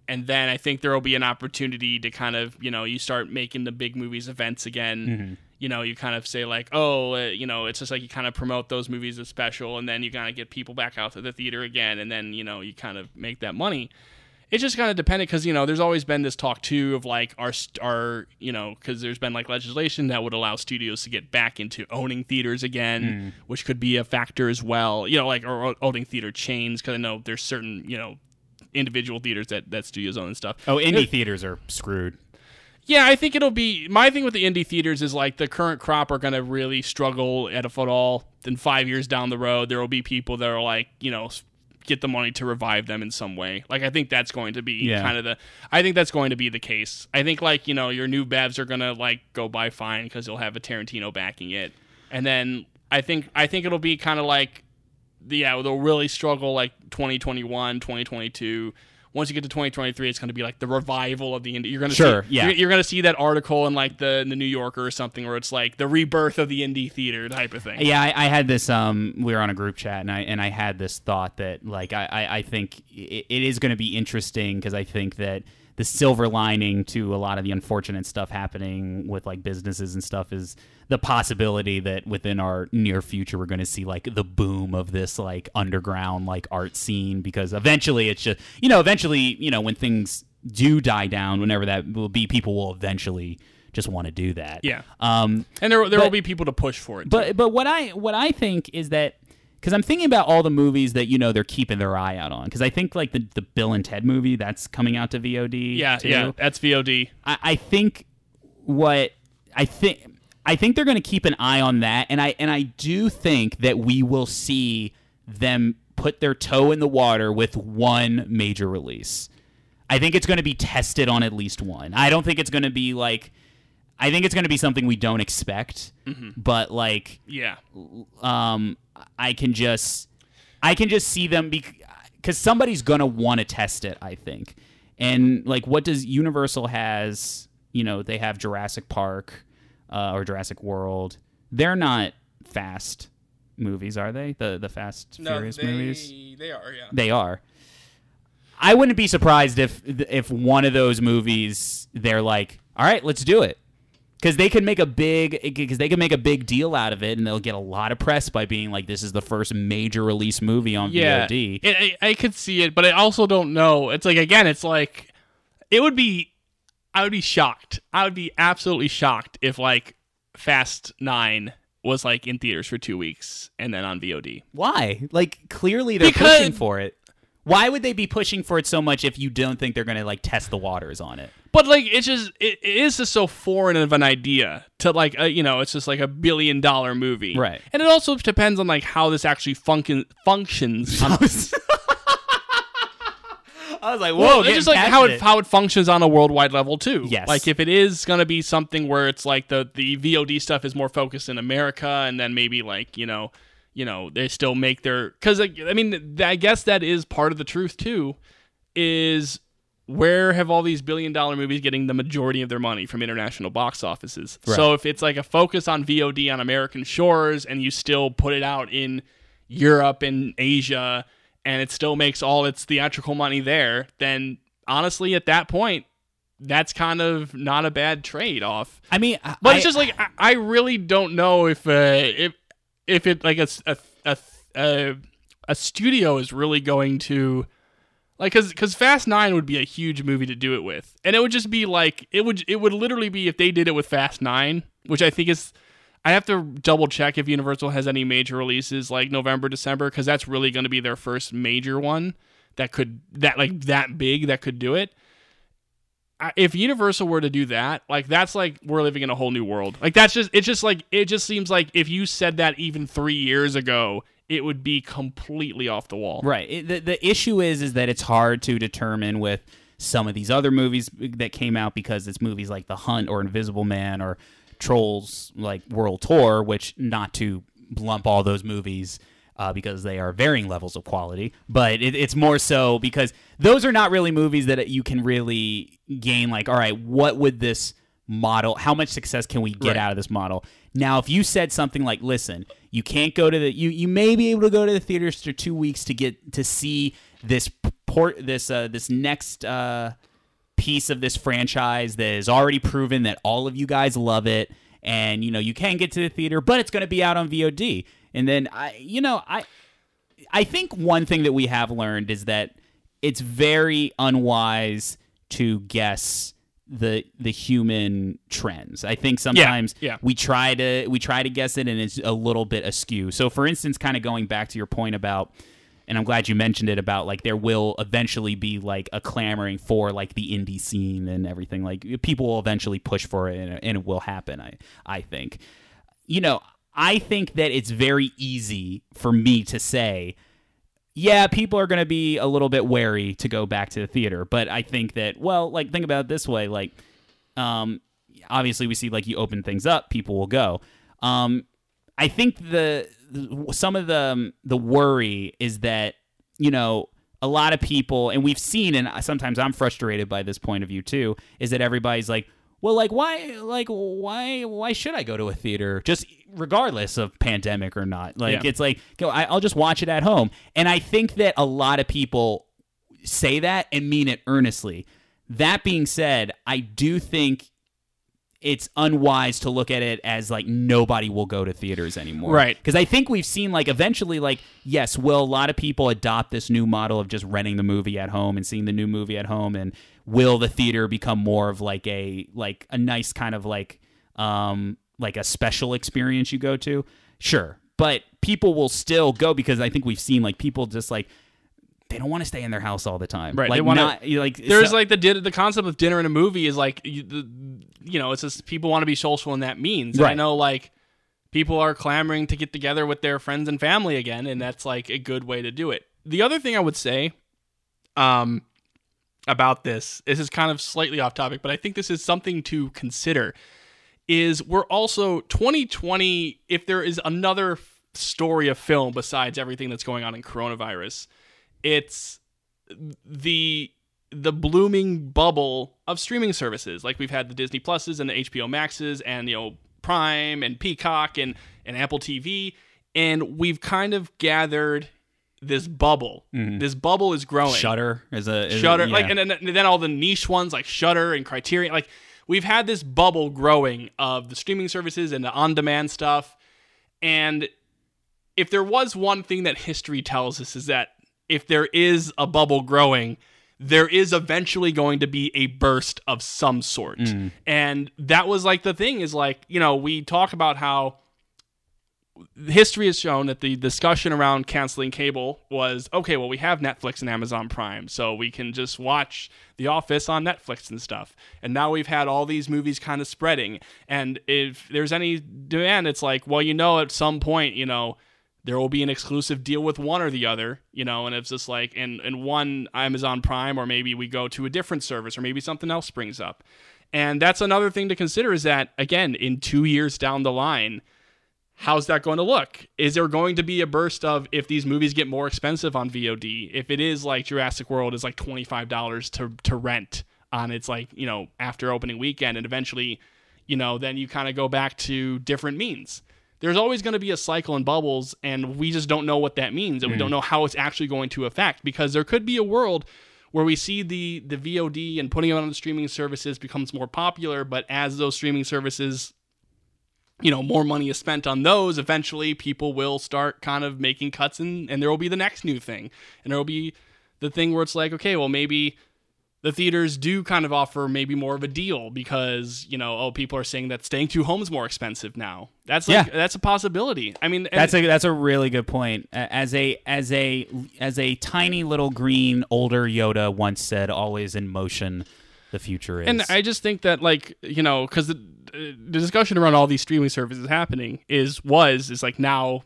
Speaker 5: and then I think there will be an opportunity to kind of you know you start making the big movies events again.
Speaker 4: Mm-hmm.
Speaker 5: You know, you kind of say like, oh, uh, you know, it's just like you kind of promote those movies as special, and then you kind of get people back out to the theater again, and then you know you kind of make that money. It's just kind of dependent because you know there's always been this talk too of like our st- our you know because there's been like legislation that would allow studios to get back into owning theaters again, which could be a factor as well. You know, like or owning theater chains because I know there's certain you know individual theaters that that studios own and stuff.
Speaker 4: Oh, indie theaters are screwed.
Speaker 5: Yeah, I think it'll be my thing with the indie theaters is like the current crop are going to really struggle at a foot all. Then five years down the road, there will be people that are like, you know, get the money to revive them in some way. Like I think that's going to be
Speaker 4: Yeah.
Speaker 5: kind of the. I think that's going to be the case. I think like you know your new bevs are going to like go by fine because you'll have a Tarantino backing it, and then I think I think it'll be kind of like yeah, they'll really struggle like 2021, 2022. Once you get to 2023, it's going to be like the revival of the indie. You're going to
Speaker 4: Sure,
Speaker 5: see,
Speaker 4: yeah.
Speaker 5: You're, you're going to see that article in like the, the New Yorker or something where it's like the rebirth of the indie theater type of thing.
Speaker 4: Yeah, I, I had this. Um, we were on a group chat, and I and I had this thought that like I I, I think it, it is going to be interesting because I think that the silver lining to a lot of the unfortunate stuff happening with like businesses and stuff is the possibility that within our near future we're going to see like the boom of this like underground like art scene because eventually it's just you know eventually you know when things do die down whenever that will be people will eventually just want to do that
Speaker 5: Yeah.
Speaker 4: um
Speaker 5: And there, there will be people to push for it. too.
Speaker 4: but but what I what I think is that because I'm thinking about all the movies that you know they're keeping their eye out on because I think like the the Bill and Ted movie that's coming out to VOD.
Speaker 5: yeah,
Speaker 4: too.
Speaker 5: yeah, that's VOD.
Speaker 4: I, I think what I think I think they're going to keep an eye on that, and I and I do think that we will see them put their toe in the water with one major release. I think it's going to be tested on at least one. I don't think it's going to be like. I think it's going to be something we don't expect, but like
Speaker 5: Yeah.
Speaker 4: um, I can just I can just see them because somebody's gonna want to test it. I think, and like, what does Universal has? You know, they have Jurassic Park uh, or Jurassic World. They're not fast movies, are they? The the Fast Furious movies.
Speaker 5: they are. Yeah.
Speaker 4: They are. I wouldn't be surprised if if one of those movies they're like, all right, let's do it, because they can make a big because they can make a big deal out of it, and they'll get a lot of press by being like, this is the first major release movie on
Speaker 5: yeah,
Speaker 4: VOD.
Speaker 5: It, I, I could see it, but I also don't know. It's like again, it's like it would be. I would be shocked. I would be absolutely shocked if like Fast Nine was like in theaters for two weeks and then on VOD.
Speaker 4: Why? Like clearly they're
Speaker 5: Because-
Speaker 4: pushing for it. Why would they be pushing for it so much if you don't think they're gonna like test the waters on it?
Speaker 5: But like it's just it, it is just so foreign of an idea to like uh, you know it's just like a billion dollar movie,
Speaker 4: Right.
Speaker 5: And it also depends on like how this actually function functions. On,
Speaker 4: I was like, whoa,
Speaker 5: well, it's just like how it how it functions on a worldwide level too.
Speaker 4: Yes.
Speaker 5: Like if it is gonna be something where it's like the the VOD stuff is more focused in America, and then maybe like you know you know they still make their because like, I mean I guess that is part of the truth too is where have all these billion dollar movies getting the majority of their money from international box offices? So if it's like a focus on VOD on American shores and you still put it out in Europe and Asia and it still makes all its theatrical money there, then honestly at that point that's kind of not a bad trade off.
Speaker 4: I mean,
Speaker 5: But
Speaker 4: I-
Speaker 5: it's just like I, I really don't know if uh, if if it like a a a, a, studio is really going to like because because Fast Nine would be a huge movie to do it with, and it would just be like it would it would literally be if they did it with Fast Nine, which I think is. I have to double check if Universal has any major releases like November, December, because that's really going to be their first major one that could that like that big that could do it. If Universal were to do that, like that's like we're living in a whole new world. Like that's just it's just like it just seems like if you said that even three years ago, it would be completely off the wall.
Speaker 4: Right. It, the the issue is is that it's hard to determine with some of these other movies that came out because it's movies like The Hunt or Invisible Man or Trolls like World Tour, which not to lump all those movies uh, because they are varying levels of quality, but it, it's more so because those are not really movies that you can really gain. Like, all right, what would this model? How much success can we get
Speaker 5: Right.
Speaker 4: out of this model? Now, if you said something like, "Listen, you can't go to the you you may be able to go to the theaters for two weeks to get to see this port this uh, this next uh, piece of this franchise that is already proven that all of you guys love it, and you know you can get to the theater, but it's going to be out on VOD. And then I, you know, I I think one thing that we have learned is that it's very unwise to guess the the human trends. I think sometimes
Speaker 5: yeah.
Speaker 4: we try to we try to guess it and it's a little bit askew. So for instance, kind of going back to your point about and I'm glad you mentioned it about like there will eventually be like a clamoring for like the indie scene and everything. Like people will eventually push for it and, and it will happen. I I think. You know, I think that it's very easy for me to say yeah, people are going to be a little bit wary to go back to the theater. But I think that, well, like, think about it this way. Like, um, obviously, we see, like, you open things up, people will go. Um, I think the, some of the um, the worry is that, you know, a lot of people, and we've seen, and sometimes I'm frustrated by this point of view too, is that everybody's like, well, like why, like why, why should I go to a theater? Just regardless of pandemic or not. Like
Speaker 5: Yeah.
Speaker 4: it's like, go, I, I'll just watch it at home. And I think that a lot of people say that and mean it earnestly. That being said, I do think it's unwise to look at it as like nobody will go to theaters anymore.
Speaker 5: Right.
Speaker 4: Because I think we've seen like eventually, like, yes, will a lot of people adopt this new model of just renting the movie at home and seeing the new movie at home? And will the theater become more of like a like a nice kind of like um like a special experience you go to? Sure. But people will still go because I think we've seen like people just like they don't want to stay in their house all the time.
Speaker 5: Right,
Speaker 4: Like
Speaker 5: they wanna-
Speaker 4: not like
Speaker 5: There's
Speaker 4: so-
Speaker 5: like the the concept of dinner in a movie is like you, the, you know it's just people want to be social and that means. And I know like people are clamoring to get together with their friends and family again, and that's like a good way to do it. The other thing I would say, um, about this, this is kind of slightly off topic, but I think this is something to consider. Is we're also 2020. If there is another story of film besides everything that's going on in coronavirus, it's the the blooming bubble of streaming services. Like we've had the Disney Pluses and the HBO Maxes and you know Prime and Peacock and and Apple TV, and we've kind of gathered this bubble. Mm-hmm. This bubble is growing.
Speaker 4: Shudder is a is a-
Speaker 5: Shudder,
Speaker 4: yeah.
Speaker 5: like, and then, and then all the niche ones like Shudder and Criterion. Like, we've had this bubble growing of the streaming services and the on-demand stuff. And if there was one thing that history tells us is that if there is a bubble growing, there is eventually going to be a burst of some sort. Mm. And that was like the thing is like, you know, we talk about how history has shown that the discussion around canceling cable was okay, well, we have Netflix and Amazon Prime, so we can just watch The Office on Netflix and stuff. And now we've had all these movies kind of spreading. And if there's any demand, it's like, well, you know, at some point, you know, there will be an exclusive deal with one or the other, you know, and it's just like, and, and one Amazon Prime, or maybe we go to a different service, or maybe something else springs up. And that's another thing to consider is that, again, in two years down the line, how's that going to look? Is there going to be a burst of if these movies get more expensive on VOD? If it is like Jurassic World is like twenty five dollars to to rent on its like you know after opening weekend, and eventually, you know, then you kind of go back to different means. There's always going to be a cycle in bubbles, and we just don't know what that means, and we don't mm. know how it's actually going to affect because there could be a world where we see the the VOD and putting it on the streaming services becomes more popular, but as those streaming services you know more money is spent on those eventually people will start kind of making cuts and and there will be the next new thing and there will be the thing where it's like okay well maybe the theaters do kind of offer maybe more of a deal because you know oh people are saying that staying two home is more expensive now that's like
Speaker 4: Yeah.
Speaker 5: that's a possibility i mean
Speaker 4: That's a that's a really good point. As a as a as a tiny little green older Yoda once said, "Always in motion, the future is."
Speaker 5: And I just think that, like, you know, because the, discussion around all these streaming services happening is was is like now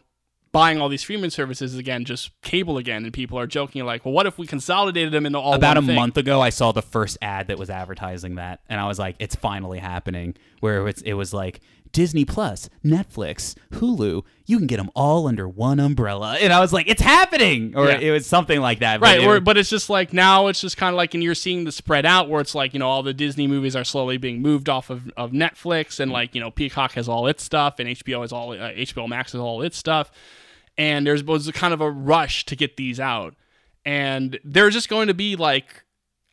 Speaker 5: buying all these streaming services again just cable again, and people are joking like, well, what if we consolidated them into all
Speaker 4: about a
Speaker 5: thing?
Speaker 4: month ago, I saw the first ad that was advertising that, and I was like, "It's finally happening." Where it's, it was like Disney Plus, Netflix, Hulu, you can get them all under one umbrella, and I was like, "It's happening!" Or
Speaker 5: Yeah.
Speaker 4: it was something like that. but
Speaker 5: Right,
Speaker 4: it-
Speaker 5: or, but it's just like now it's just kind of like, and you're seeing the spread out where it's like, you know, all the Disney movies are slowly being moved off of, of Netflix, and like, you know, Peacock has all its stuff, and HBO has all, uh, HBO Max has all its stuff, and there's was kind of a rush to get these out. and there's just going to be like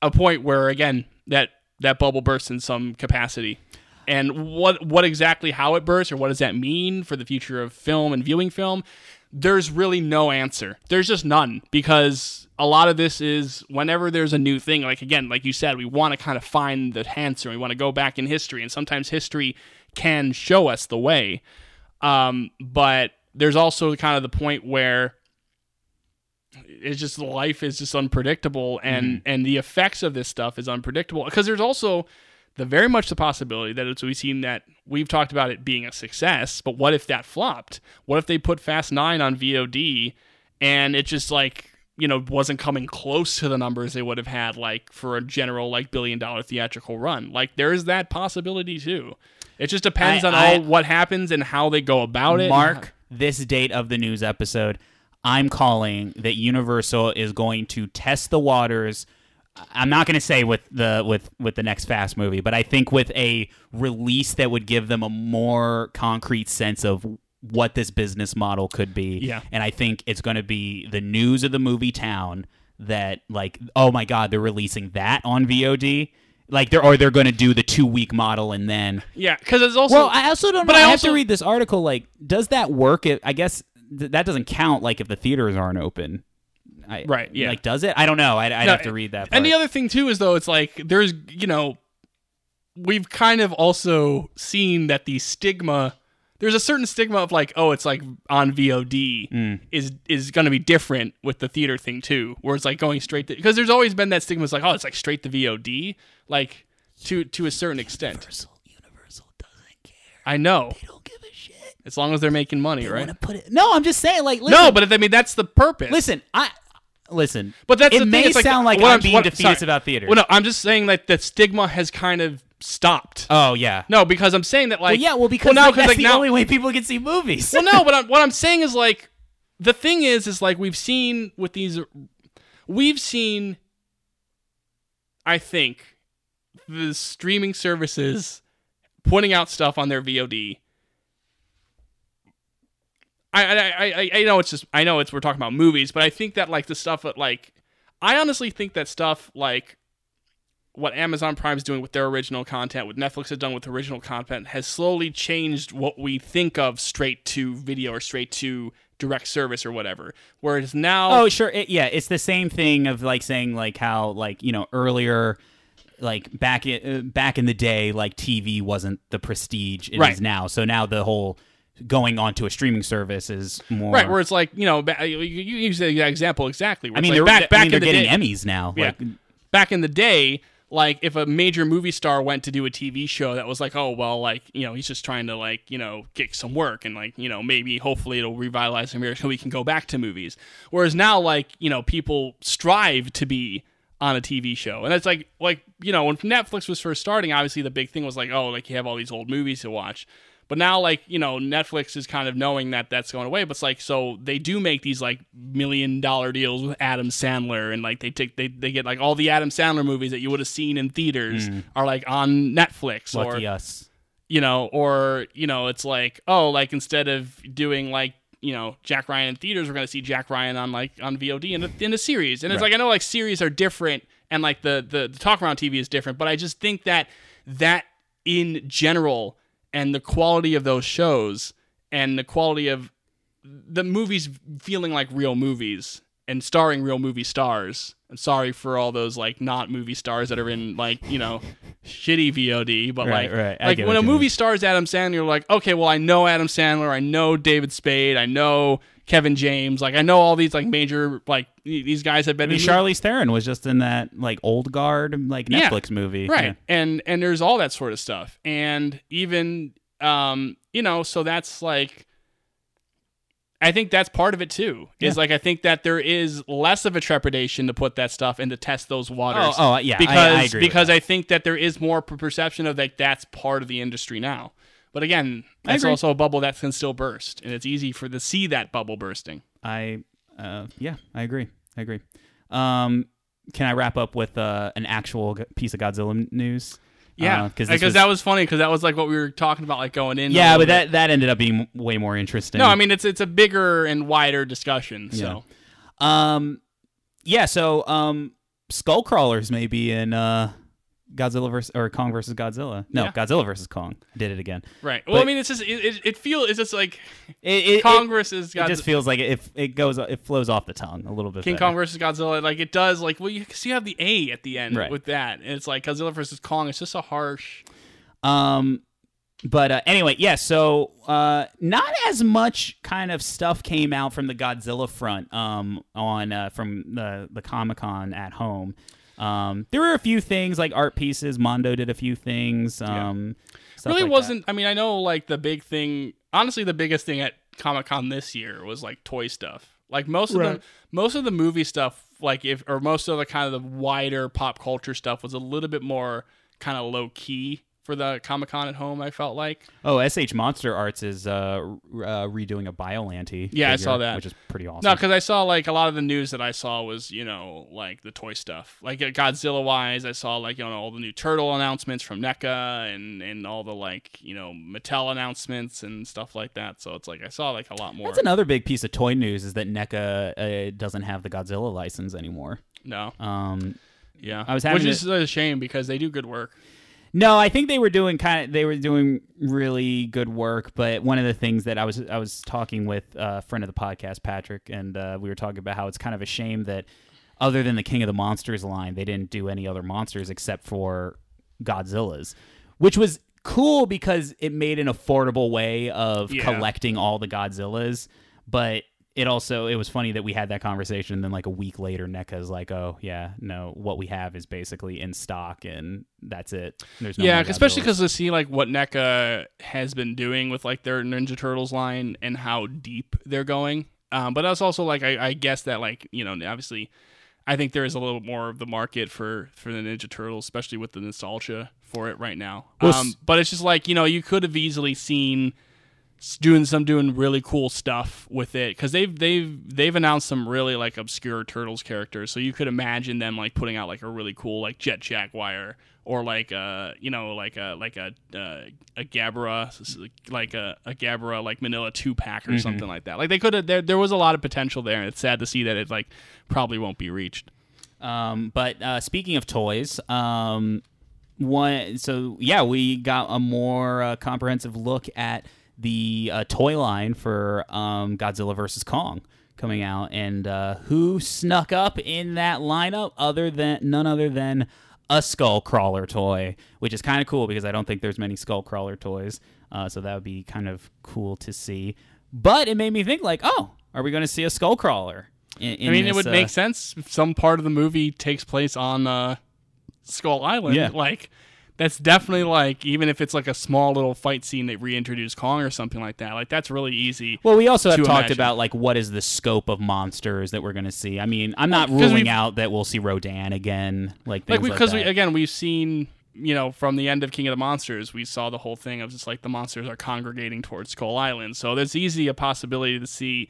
Speaker 5: a point where again that that bubble bursts in some capacity. And what what exactly how it bursts or what does that mean for the future of film and viewing film? There's really no answer. There's just none because a lot of this is whenever there's a new thing, like again, like you said, we want to kind of find the answer. We want to go back in history, and sometimes history can show us the way. Um, but there's also kind of the point where it's just life is just unpredictable and and the effects of this stuff is unpredictable because there's also the very much the possibility that it's we've seen that we've talked about it being a success but what if that flopped what if they put fast 9 on vod and it just like you know wasn't coming close to the numbers they would have had like for a general like billion dollar theatrical run like there is that possibility too it just depends
Speaker 4: I-
Speaker 5: on
Speaker 4: I-
Speaker 5: all what happens and how they go about it
Speaker 4: Mark this date of the news episode. I'm calling that Universal is going to test the waters. I'm not going to say with the with with the next Fast movie, but I think with a release that would give them a more concrete sense of what this business model could be.
Speaker 5: Yeah.
Speaker 4: And I think it's going to be the news of the movie town that like oh my god, they're releasing that on VOD. Like they're or they're going to do the 2 week model and then
Speaker 5: yeah because it's also
Speaker 4: well, I also don't know.
Speaker 5: but
Speaker 4: I,
Speaker 5: I
Speaker 4: have
Speaker 5: also-
Speaker 4: to read this article. Like, does that work? If, I guess th- that doesn't count. Like, if the theaters aren't open, I,
Speaker 5: Right, yeah.
Speaker 4: Like, does it? I don't know. I'd, I'd
Speaker 5: No,
Speaker 4: have to read that.
Speaker 5: And the other thing too is though it's like there's you know we've kind of also seen that the stigma there's a certain stigma of like oh it's like on VOD
Speaker 4: Mm.
Speaker 5: is is going to be different with the theater thing too where it's like going straight to because there's always been that stigma it's like oh it's like straight to VOD like to to a certain extent
Speaker 4: Universal, Universal doesn't care.
Speaker 5: I know
Speaker 4: They don't give a shit.
Speaker 5: as long as they're making money
Speaker 4: They
Speaker 5: right
Speaker 4: to put it. No, I'm just saying. Like, listen,
Speaker 5: no but I mean that's the purpose
Speaker 4: listen. I listen.
Speaker 5: But that's
Speaker 4: it
Speaker 5: the thing.
Speaker 4: may
Speaker 5: it's like,
Speaker 4: sound like
Speaker 5: what
Speaker 4: I'm being
Speaker 5: what-
Speaker 4: defeatist
Speaker 5: sorry.
Speaker 4: about theaters.
Speaker 5: Well, no, I'm just saying that the stigma has kind of stopped.
Speaker 4: Oh yeah.
Speaker 5: No, because I'm saying that like
Speaker 4: well, yeah. Well, because
Speaker 5: now,
Speaker 4: like, that's
Speaker 5: like,
Speaker 4: the
Speaker 5: now,
Speaker 4: only way people can see movies.
Speaker 5: well, no, but I'm, what I'm saying is like the thing is is like we've seen with these, we've seen. I think the streaming services putting out stuff on their VOD. I, I, I, I- I know it's just I know it's we're talking about movies, but I think that like the stuff that like I honestly think that stuff like what Amazon Prime's doing with their original content, what Netflix has done with original content, has slowly changed what we think of straight to video or straight to direct service or whatever. Whereas now,
Speaker 4: Oh, sure. It, yeah, it's the same thing of like saying like how like you know earlier, like back in uh, back in the day, like TV wasn't the prestige it is
Speaker 5: Right.
Speaker 4: now. So now the whole going onto a streaming service is more
Speaker 5: right, where it's like you know, you, you use the example exactly.
Speaker 4: I mean,
Speaker 5: like
Speaker 4: they're
Speaker 5: back
Speaker 4: I mean, they're
Speaker 5: in the
Speaker 4: getting
Speaker 5: day,
Speaker 4: Emmys now.
Speaker 5: Yeah.
Speaker 4: Like,
Speaker 5: back in the day, like if a major movie star went to do a TV show that was like, oh well, like you know, he's just trying to like you know get some work and like you know maybe hopefully it'll revitalize America so we can go back to movies. Whereas now, like you know, people strive to be on a TV show, and it's like like you know when Netflix was first starting, obviously the big thing was like, oh, like you have all these old movies to watch. But now, like you know, Netflix is kind of knowing that that's going away. But it's like, so they do make these like million dollar deals with Adam Sandler, and like they take they, they get like all the Adam Sandler movies that you would have seen in theaters mm. are like on Netflix, or
Speaker 4: lucky us.
Speaker 5: you know, or you know, it's like oh, like instead of doing like you know Jack Ryan in theaters, we're gonna see Jack Ryan on like on VOD in a, in a series, and it's
Speaker 4: Right.
Speaker 5: like I know like series are different, and like the, the the talk around TV is different, but I just think that that in general and the quality of those shows and the quality of the movies feeling like real movies and starring real movie stars. I'm sorry for all those like not movie stars that are in like you know shitty VOD, but
Speaker 4: Right,
Speaker 5: like
Speaker 4: right.
Speaker 5: Like when a movie
Speaker 4: mean.
Speaker 5: stars Adam Sandler, you're like okay, well I know Adam Sandler, I know David Spade, I know Kevin James, like I know all these like major like these guys have
Speaker 4: I
Speaker 5: been
Speaker 4: mean,
Speaker 5: in
Speaker 4: Charlize Theron was just in that like old guard like
Speaker 5: Yeah.
Speaker 4: Netflix movie,
Speaker 5: right.
Speaker 4: Yeah.
Speaker 5: and and there's all that sort of stuff. And even um you know so that's like i think that's part of it too is
Speaker 4: Yeah.
Speaker 5: like i think that there is less of a trepidation to put that stuff and to test those waters
Speaker 4: Oh, oh, yeah,
Speaker 5: because
Speaker 4: I agree
Speaker 5: because i think that there is more perception of like that's part of the industry now but again that's also a bubble that can still burst and it's easy for to see that bubble bursting
Speaker 4: I uh yeah, I agree. I agree. Um can I wrap up with uh, an actual piece of Godzilla news?
Speaker 5: yeah
Speaker 4: because
Speaker 5: because that was funny because that was like what we were talking about like going in
Speaker 4: yeah, but
Speaker 5: bit.
Speaker 4: that that ended up being way more interesting.
Speaker 5: no i mean it's it's a bigger and wider discussion so
Speaker 4: Um, yeah, so um, skull crawlers may be in uh, Godzilla versus or Kong versus Godzilla. No,
Speaker 5: Yeah.
Speaker 4: Godzilla versus Kong. I did it again.
Speaker 5: Right. Well,
Speaker 4: But-
Speaker 5: I mean, it's just it, it, it feels it's just like
Speaker 4: It, it,
Speaker 5: Kong
Speaker 4: it,
Speaker 5: versus
Speaker 4: it
Speaker 5: Godzilla.
Speaker 4: just feels like it, it it goes it flows off the tongue a little bit.
Speaker 5: King
Speaker 4: better.
Speaker 5: Kong versus Godzilla, like it does, like well, you, 'cause you have the A at the end
Speaker 4: Right.
Speaker 5: with that, and it's like Godzilla versus Kong. It's just a harsh.
Speaker 4: Um, but uh, anyway, yeah. So uh, not as much kind of stuff came out from the Godzilla front. Um, on uh, from the the Comic Con at home. Um, there were a few things like art pieces. Mondo did a few things. Um, stuff
Speaker 5: really
Speaker 4: like
Speaker 5: wasn't. I mean, I know like the big thing. Honestly, the biggest thing at Comic Con this year was like toy stuff. Like most of the most of the movie stuff, like if or most of the kind of the wider pop culture stuff was a little bit more kind of low key for the Comic Con at home. I felt like.
Speaker 4: Oh, SH Monster Arts is uh, uh, redoing a Biollante.
Speaker 5: Yeah, I saw that.
Speaker 4: which is pretty awesome.
Speaker 5: No, because I saw like a lot of the news that I saw was you know like the toy stuff, like uh, Godzilla wise. I saw like you know all the new turtle announcements from NECA and and all the like you know Mattel announcements and stuff like that. So it's like I saw like a lot more.
Speaker 4: That's another big piece of toy news is that NECA uh, doesn't have the Godzilla license anymore.
Speaker 5: no,
Speaker 4: Um,
Speaker 5: yeah,
Speaker 4: I was having
Speaker 5: which is a shame because they do good work.
Speaker 4: No, I think they were doing kind of they were doing really good work. But one of the things that I was I was talking with a friend of the podcast, Patrick, and uh, we were talking about how it's kind of a shame that other than the King of the Monsters line, they didn't do any other monsters except for Godzilla's, which was cool because it made an affordable way of
Speaker 5: Yeah.
Speaker 4: collecting all the Godzillas. But it also it was funny that we had that conversation. And then like a week later, NECA's like, "Oh yeah, no, what we have is basically in stock, and that's it." There's no
Speaker 5: yeah, especially because to see like what NECA has been doing with like their Ninja Turtles line and how deep they're going. Um, but that's also like I, I guess that like you know obviously I think there is a little more of the market for for the Ninja Turtles, especially with the nostalgia for it right now.
Speaker 4: Well,
Speaker 5: um, but it's just like you know you could have easily seen s- doing some doing really cool stuff with it because they've they've they've announced some really like obscure turtles characters so you could imagine them like putting out like a really cool like jet jaguar or like a you know like a like a uh, a Gabra like a, a Gabra like Minilla two pack or something like that. Like they could have there there was a lot of potential there and it's sad to see that it like probably won't be reached.
Speaker 4: Um, but uh, speaking of toys, um, one so yeah, we got a more uh, comprehensive look at the uh, toy line for um, Godzilla vs Kong coming out, and uh, who snuck up in that lineup other than none other than a skull crawler toy, which is kind of cool because I don't think there's many skull crawler toys, uh, so that would be kind of cool to see. But it made me think like, oh, are we going to see a skull crawler? In, in
Speaker 5: I mean,
Speaker 4: this,
Speaker 5: it would
Speaker 4: uh,
Speaker 5: make sense if some part of the movie takes place on uh, Skull Island.
Speaker 4: Yeah.
Speaker 5: Like, that's definitely like, even if it's like a small little fight scene that reintroduce Kong or something like that, like, that's really easy.
Speaker 4: Well, we also have talked
Speaker 5: imagine.
Speaker 4: about like what is the scope of monsters that we're going to see. I mean, I'm not ruling out that we'll see Rodan again, like
Speaker 5: like,
Speaker 4: things like
Speaker 5: because we, again, we've seen, you know, from the end of King of the Monsters, we saw the whole thing of just like the monsters are congregating towards Skull Island. So there's easy a possibility to see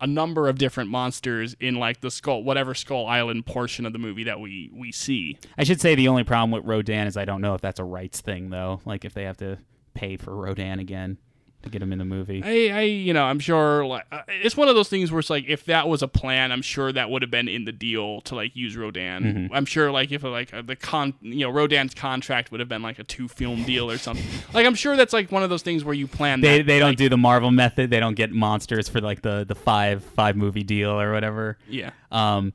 Speaker 5: a number of different monsters in like the skull whatever skull island portion of the movie that we we see
Speaker 4: I should say the only problem with Rodan is I don't know if that's a rights thing though. Like if they have to pay for Rodan again to get him in the movie.
Speaker 5: I, I, you know, I'm sure. Like, uh, it's one of those things where it's like, if that was a plan, I'm sure that would have been in the deal to like use Rodan.
Speaker 4: Mm-hmm.
Speaker 5: I'm sure, like, if like uh, the con, you know, Rodan's contract would have been like a two film deal or something. like, I'm sure that's like one of those things where you plan.
Speaker 4: they
Speaker 5: that,
Speaker 4: they don't
Speaker 5: like-
Speaker 4: do the Marvel method. They don't get monsters for like the the five five movie deal or whatever.
Speaker 5: Yeah.
Speaker 4: Um,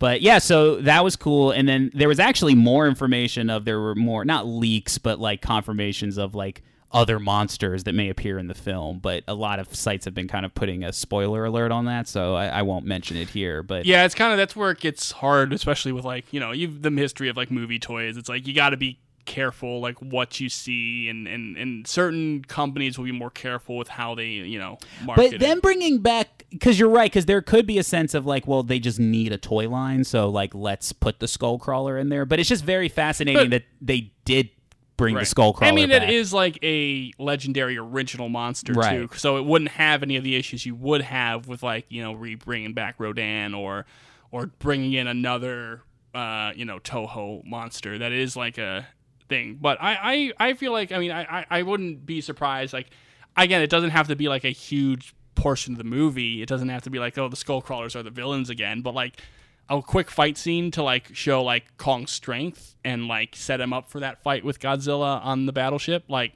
Speaker 4: but yeah, so that was cool. And then there was actually more information of there were more not leaks, but like confirmations of like other monsters that may appear in the film. But a lot of sites have been kind of putting a spoiler alert on that, so I, I won't mention it here. But
Speaker 5: Yeah, it's kind of that's where it gets hard, especially with like you know you've the history of like movie toys. It's like you got to be careful like what you see, and and and certain companies will be more careful with how they you know market.
Speaker 4: But then
Speaker 5: it.
Speaker 4: bringing back, because you're right, because there could be a sense of like, well, they just need a toy line, so like, let's put the skull crawler in there. But it's just very fascinating
Speaker 5: But-
Speaker 4: that they did bring the skull crawler.
Speaker 5: I mean,
Speaker 4: back.
Speaker 5: it is like a legendary original monster
Speaker 4: Right.
Speaker 5: too, so it wouldn't have any of the issues you would have with like you know re bringing back Rodan or or bringing in another uh, you know Toho monster that is like a thing. But I I, I feel like I mean I, I I wouldn't be surprised like again it doesn't have to be like a huge portion of the movie. It doesn't have to be like oh the skull crawlers are the villains again, but like a quick fight scene to like show like Kong's strength and like set him up for that fight with Godzilla on the battleship. Like,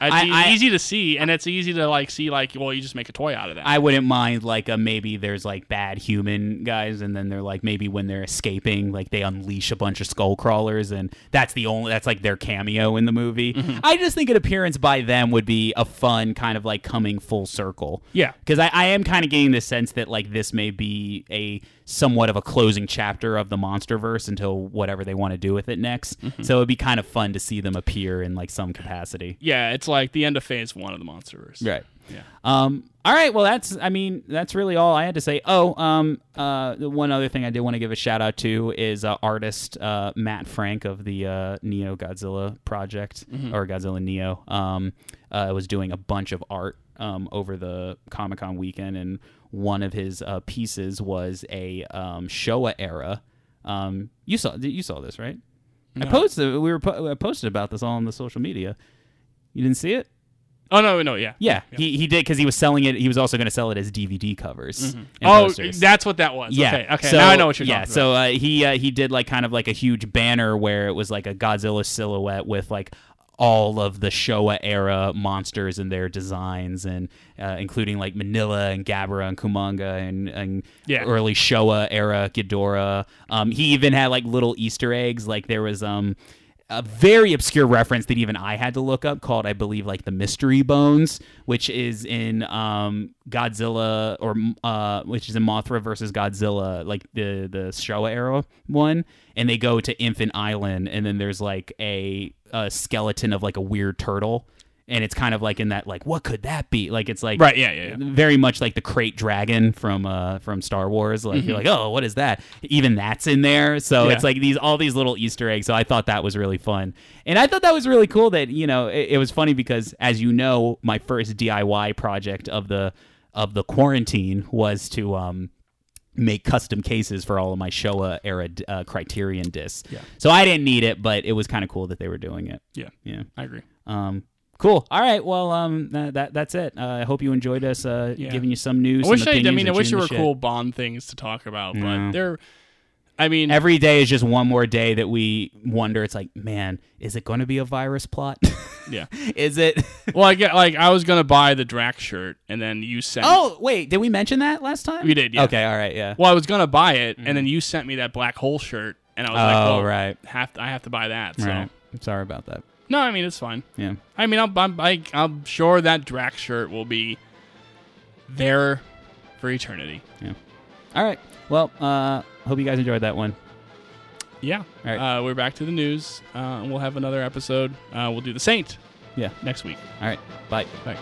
Speaker 5: it's
Speaker 4: I- I-
Speaker 5: easy to see, and it's easy to like see like, well, you just make a toy out of that.
Speaker 4: I wouldn't mind like a maybe there's like bad human guys and then they're like maybe when they're escaping like they unleash a bunch of skull crawlers and that's the only that's like their cameo in the movie.
Speaker 5: Mm-hmm.
Speaker 4: I just think an appearance by them would be a fun kind of like coming full circle.
Speaker 5: Yeah.
Speaker 4: Because I, I am kind of getting the sense that like this may be a somewhat of a closing chapter of the MonsterVerse until whatever they want to do with it next.
Speaker 5: Mm-hmm.
Speaker 4: So it'd be kind of fun to see them appear in like some capacity.
Speaker 5: yeah, it's like the end of Phase One of the MonsterVerse.
Speaker 4: Right.
Speaker 5: Yeah.
Speaker 4: Um. All right. Well, that's. I mean, that's really all I had to say. Oh. Um. Uh. The one other thing I did want to give a shout out to is uh, artist uh, Matt Frank of the uh, Neo Godzilla project or Godzilla Neo. Um. Uh, was doing a bunch of art um over the Comic Con weekend, and one of his uh, pieces was a um, Showa era. Um. You saw. You saw this, right? I posted. We were po- I posted about this all on the social media. You didn't see it?
Speaker 5: Oh no, no, yeah.
Speaker 4: Yeah, he he did because he was selling it. He was also going to sell it as DVD covers. and
Speaker 5: Oh,
Speaker 4: posters.
Speaker 5: that's what that was.
Speaker 4: yeah.
Speaker 5: Okay. Okay.
Speaker 4: So,
Speaker 5: now I know what you're
Speaker 4: yeah.
Speaker 5: talking
Speaker 4: so uh, he uh, he did like kind of like a huge banner where it was like a Godzilla silhouette with like all of the Showa era monsters and their designs, and uh, including like Minilla and Gabra and Kumonga and, and
Speaker 5: Yeah.
Speaker 4: early Showa era Ghidorah. Um, he even had like little Easter eggs. Like there was um a very obscure reference that even I had to look up called I believe like the Mystery Bones, which is in um Godzilla or uh which is in Mothra versus Godzilla, like the the Showa era one, and they go to Infant Island and then there's like a, a skeleton of like a weird turtle. And it's kind of like in that like what could that be? Like it's like
Speaker 5: Right, yeah, yeah, yeah.
Speaker 4: very much like the krayt dragon from uh from Star Wars. Like you're like, oh, what is that? Even that's in there. So
Speaker 5: Mm-hmm. Yeah.
Speaker 4: it's like these all these little Easter eggs. So I thought that was really fun, and I thought that was really cool. That you know, it, it was funny because as you know, my first DIY project of the of the quarantine was to um make custom cases for all of my Showa era uh, Criterion discs.
Speaker 5: Yeah.
Speaker 4: So I didn't need it, but it was kind of cool that they were doing it.
Speaker 5: yeah,
Speaker 4: Yeah.
Speaker 5: I agree.
Speaker 4: Um, cool. All right. Well, um, that, that that's it. Uh, I hope you enjoyed us uh,
Speaker 5: Yeah.
Speaker 4: giving you some news.
Speaker 5: I wish I, I mean, I wish there were
Speaker 4: shit.
Speaker 5: cool Bond things to talk about, but
Speaker 4: Yeah.
Speaker 5: they're. I mean,
Speaker 4: Every day is just one more day that we wonder. It's like, man, is it going to be a virus plot?
Speaker 5: yeah.
Speaker 4: is it?
Speaker 5: Well, I get like I was gonna buy the Drax shirt, and then you sent.
Speaker 4: oh, wait. Did we mention that last time?
Speaker 5: We did, yeah.
Speaker 4: Okay. All right. Yeah.
Speaker 5: Well, I was gonna buy it, and then you sent me that black hole shirt, and I was like,
Speaker 4: Oh, right.
Speaker 5: have to, I have to buy that. So
Speaker 4: Right. I'm sorry about that.
Speaker 5: No, I mean it's fine.
Speaker 4: Yeah.
Speaker 5: I mean, I'm I'm, I, I'm sure that Drax shirt will be there for eternity. Yeah.
Speaker 4: All right. Well, uh, hope you guys enjoyed that one.
Speaker 5: Yeah.
Speaker 4: All right.
Speaker 5: Uh, we're back to the news, uh, and we'll have another episode. Uh, we'll do the Saint
Speaker 4: Yeah.
Speaker 5: next week.
Speaker 4: All right. Bye.
Speaker 5: Bye.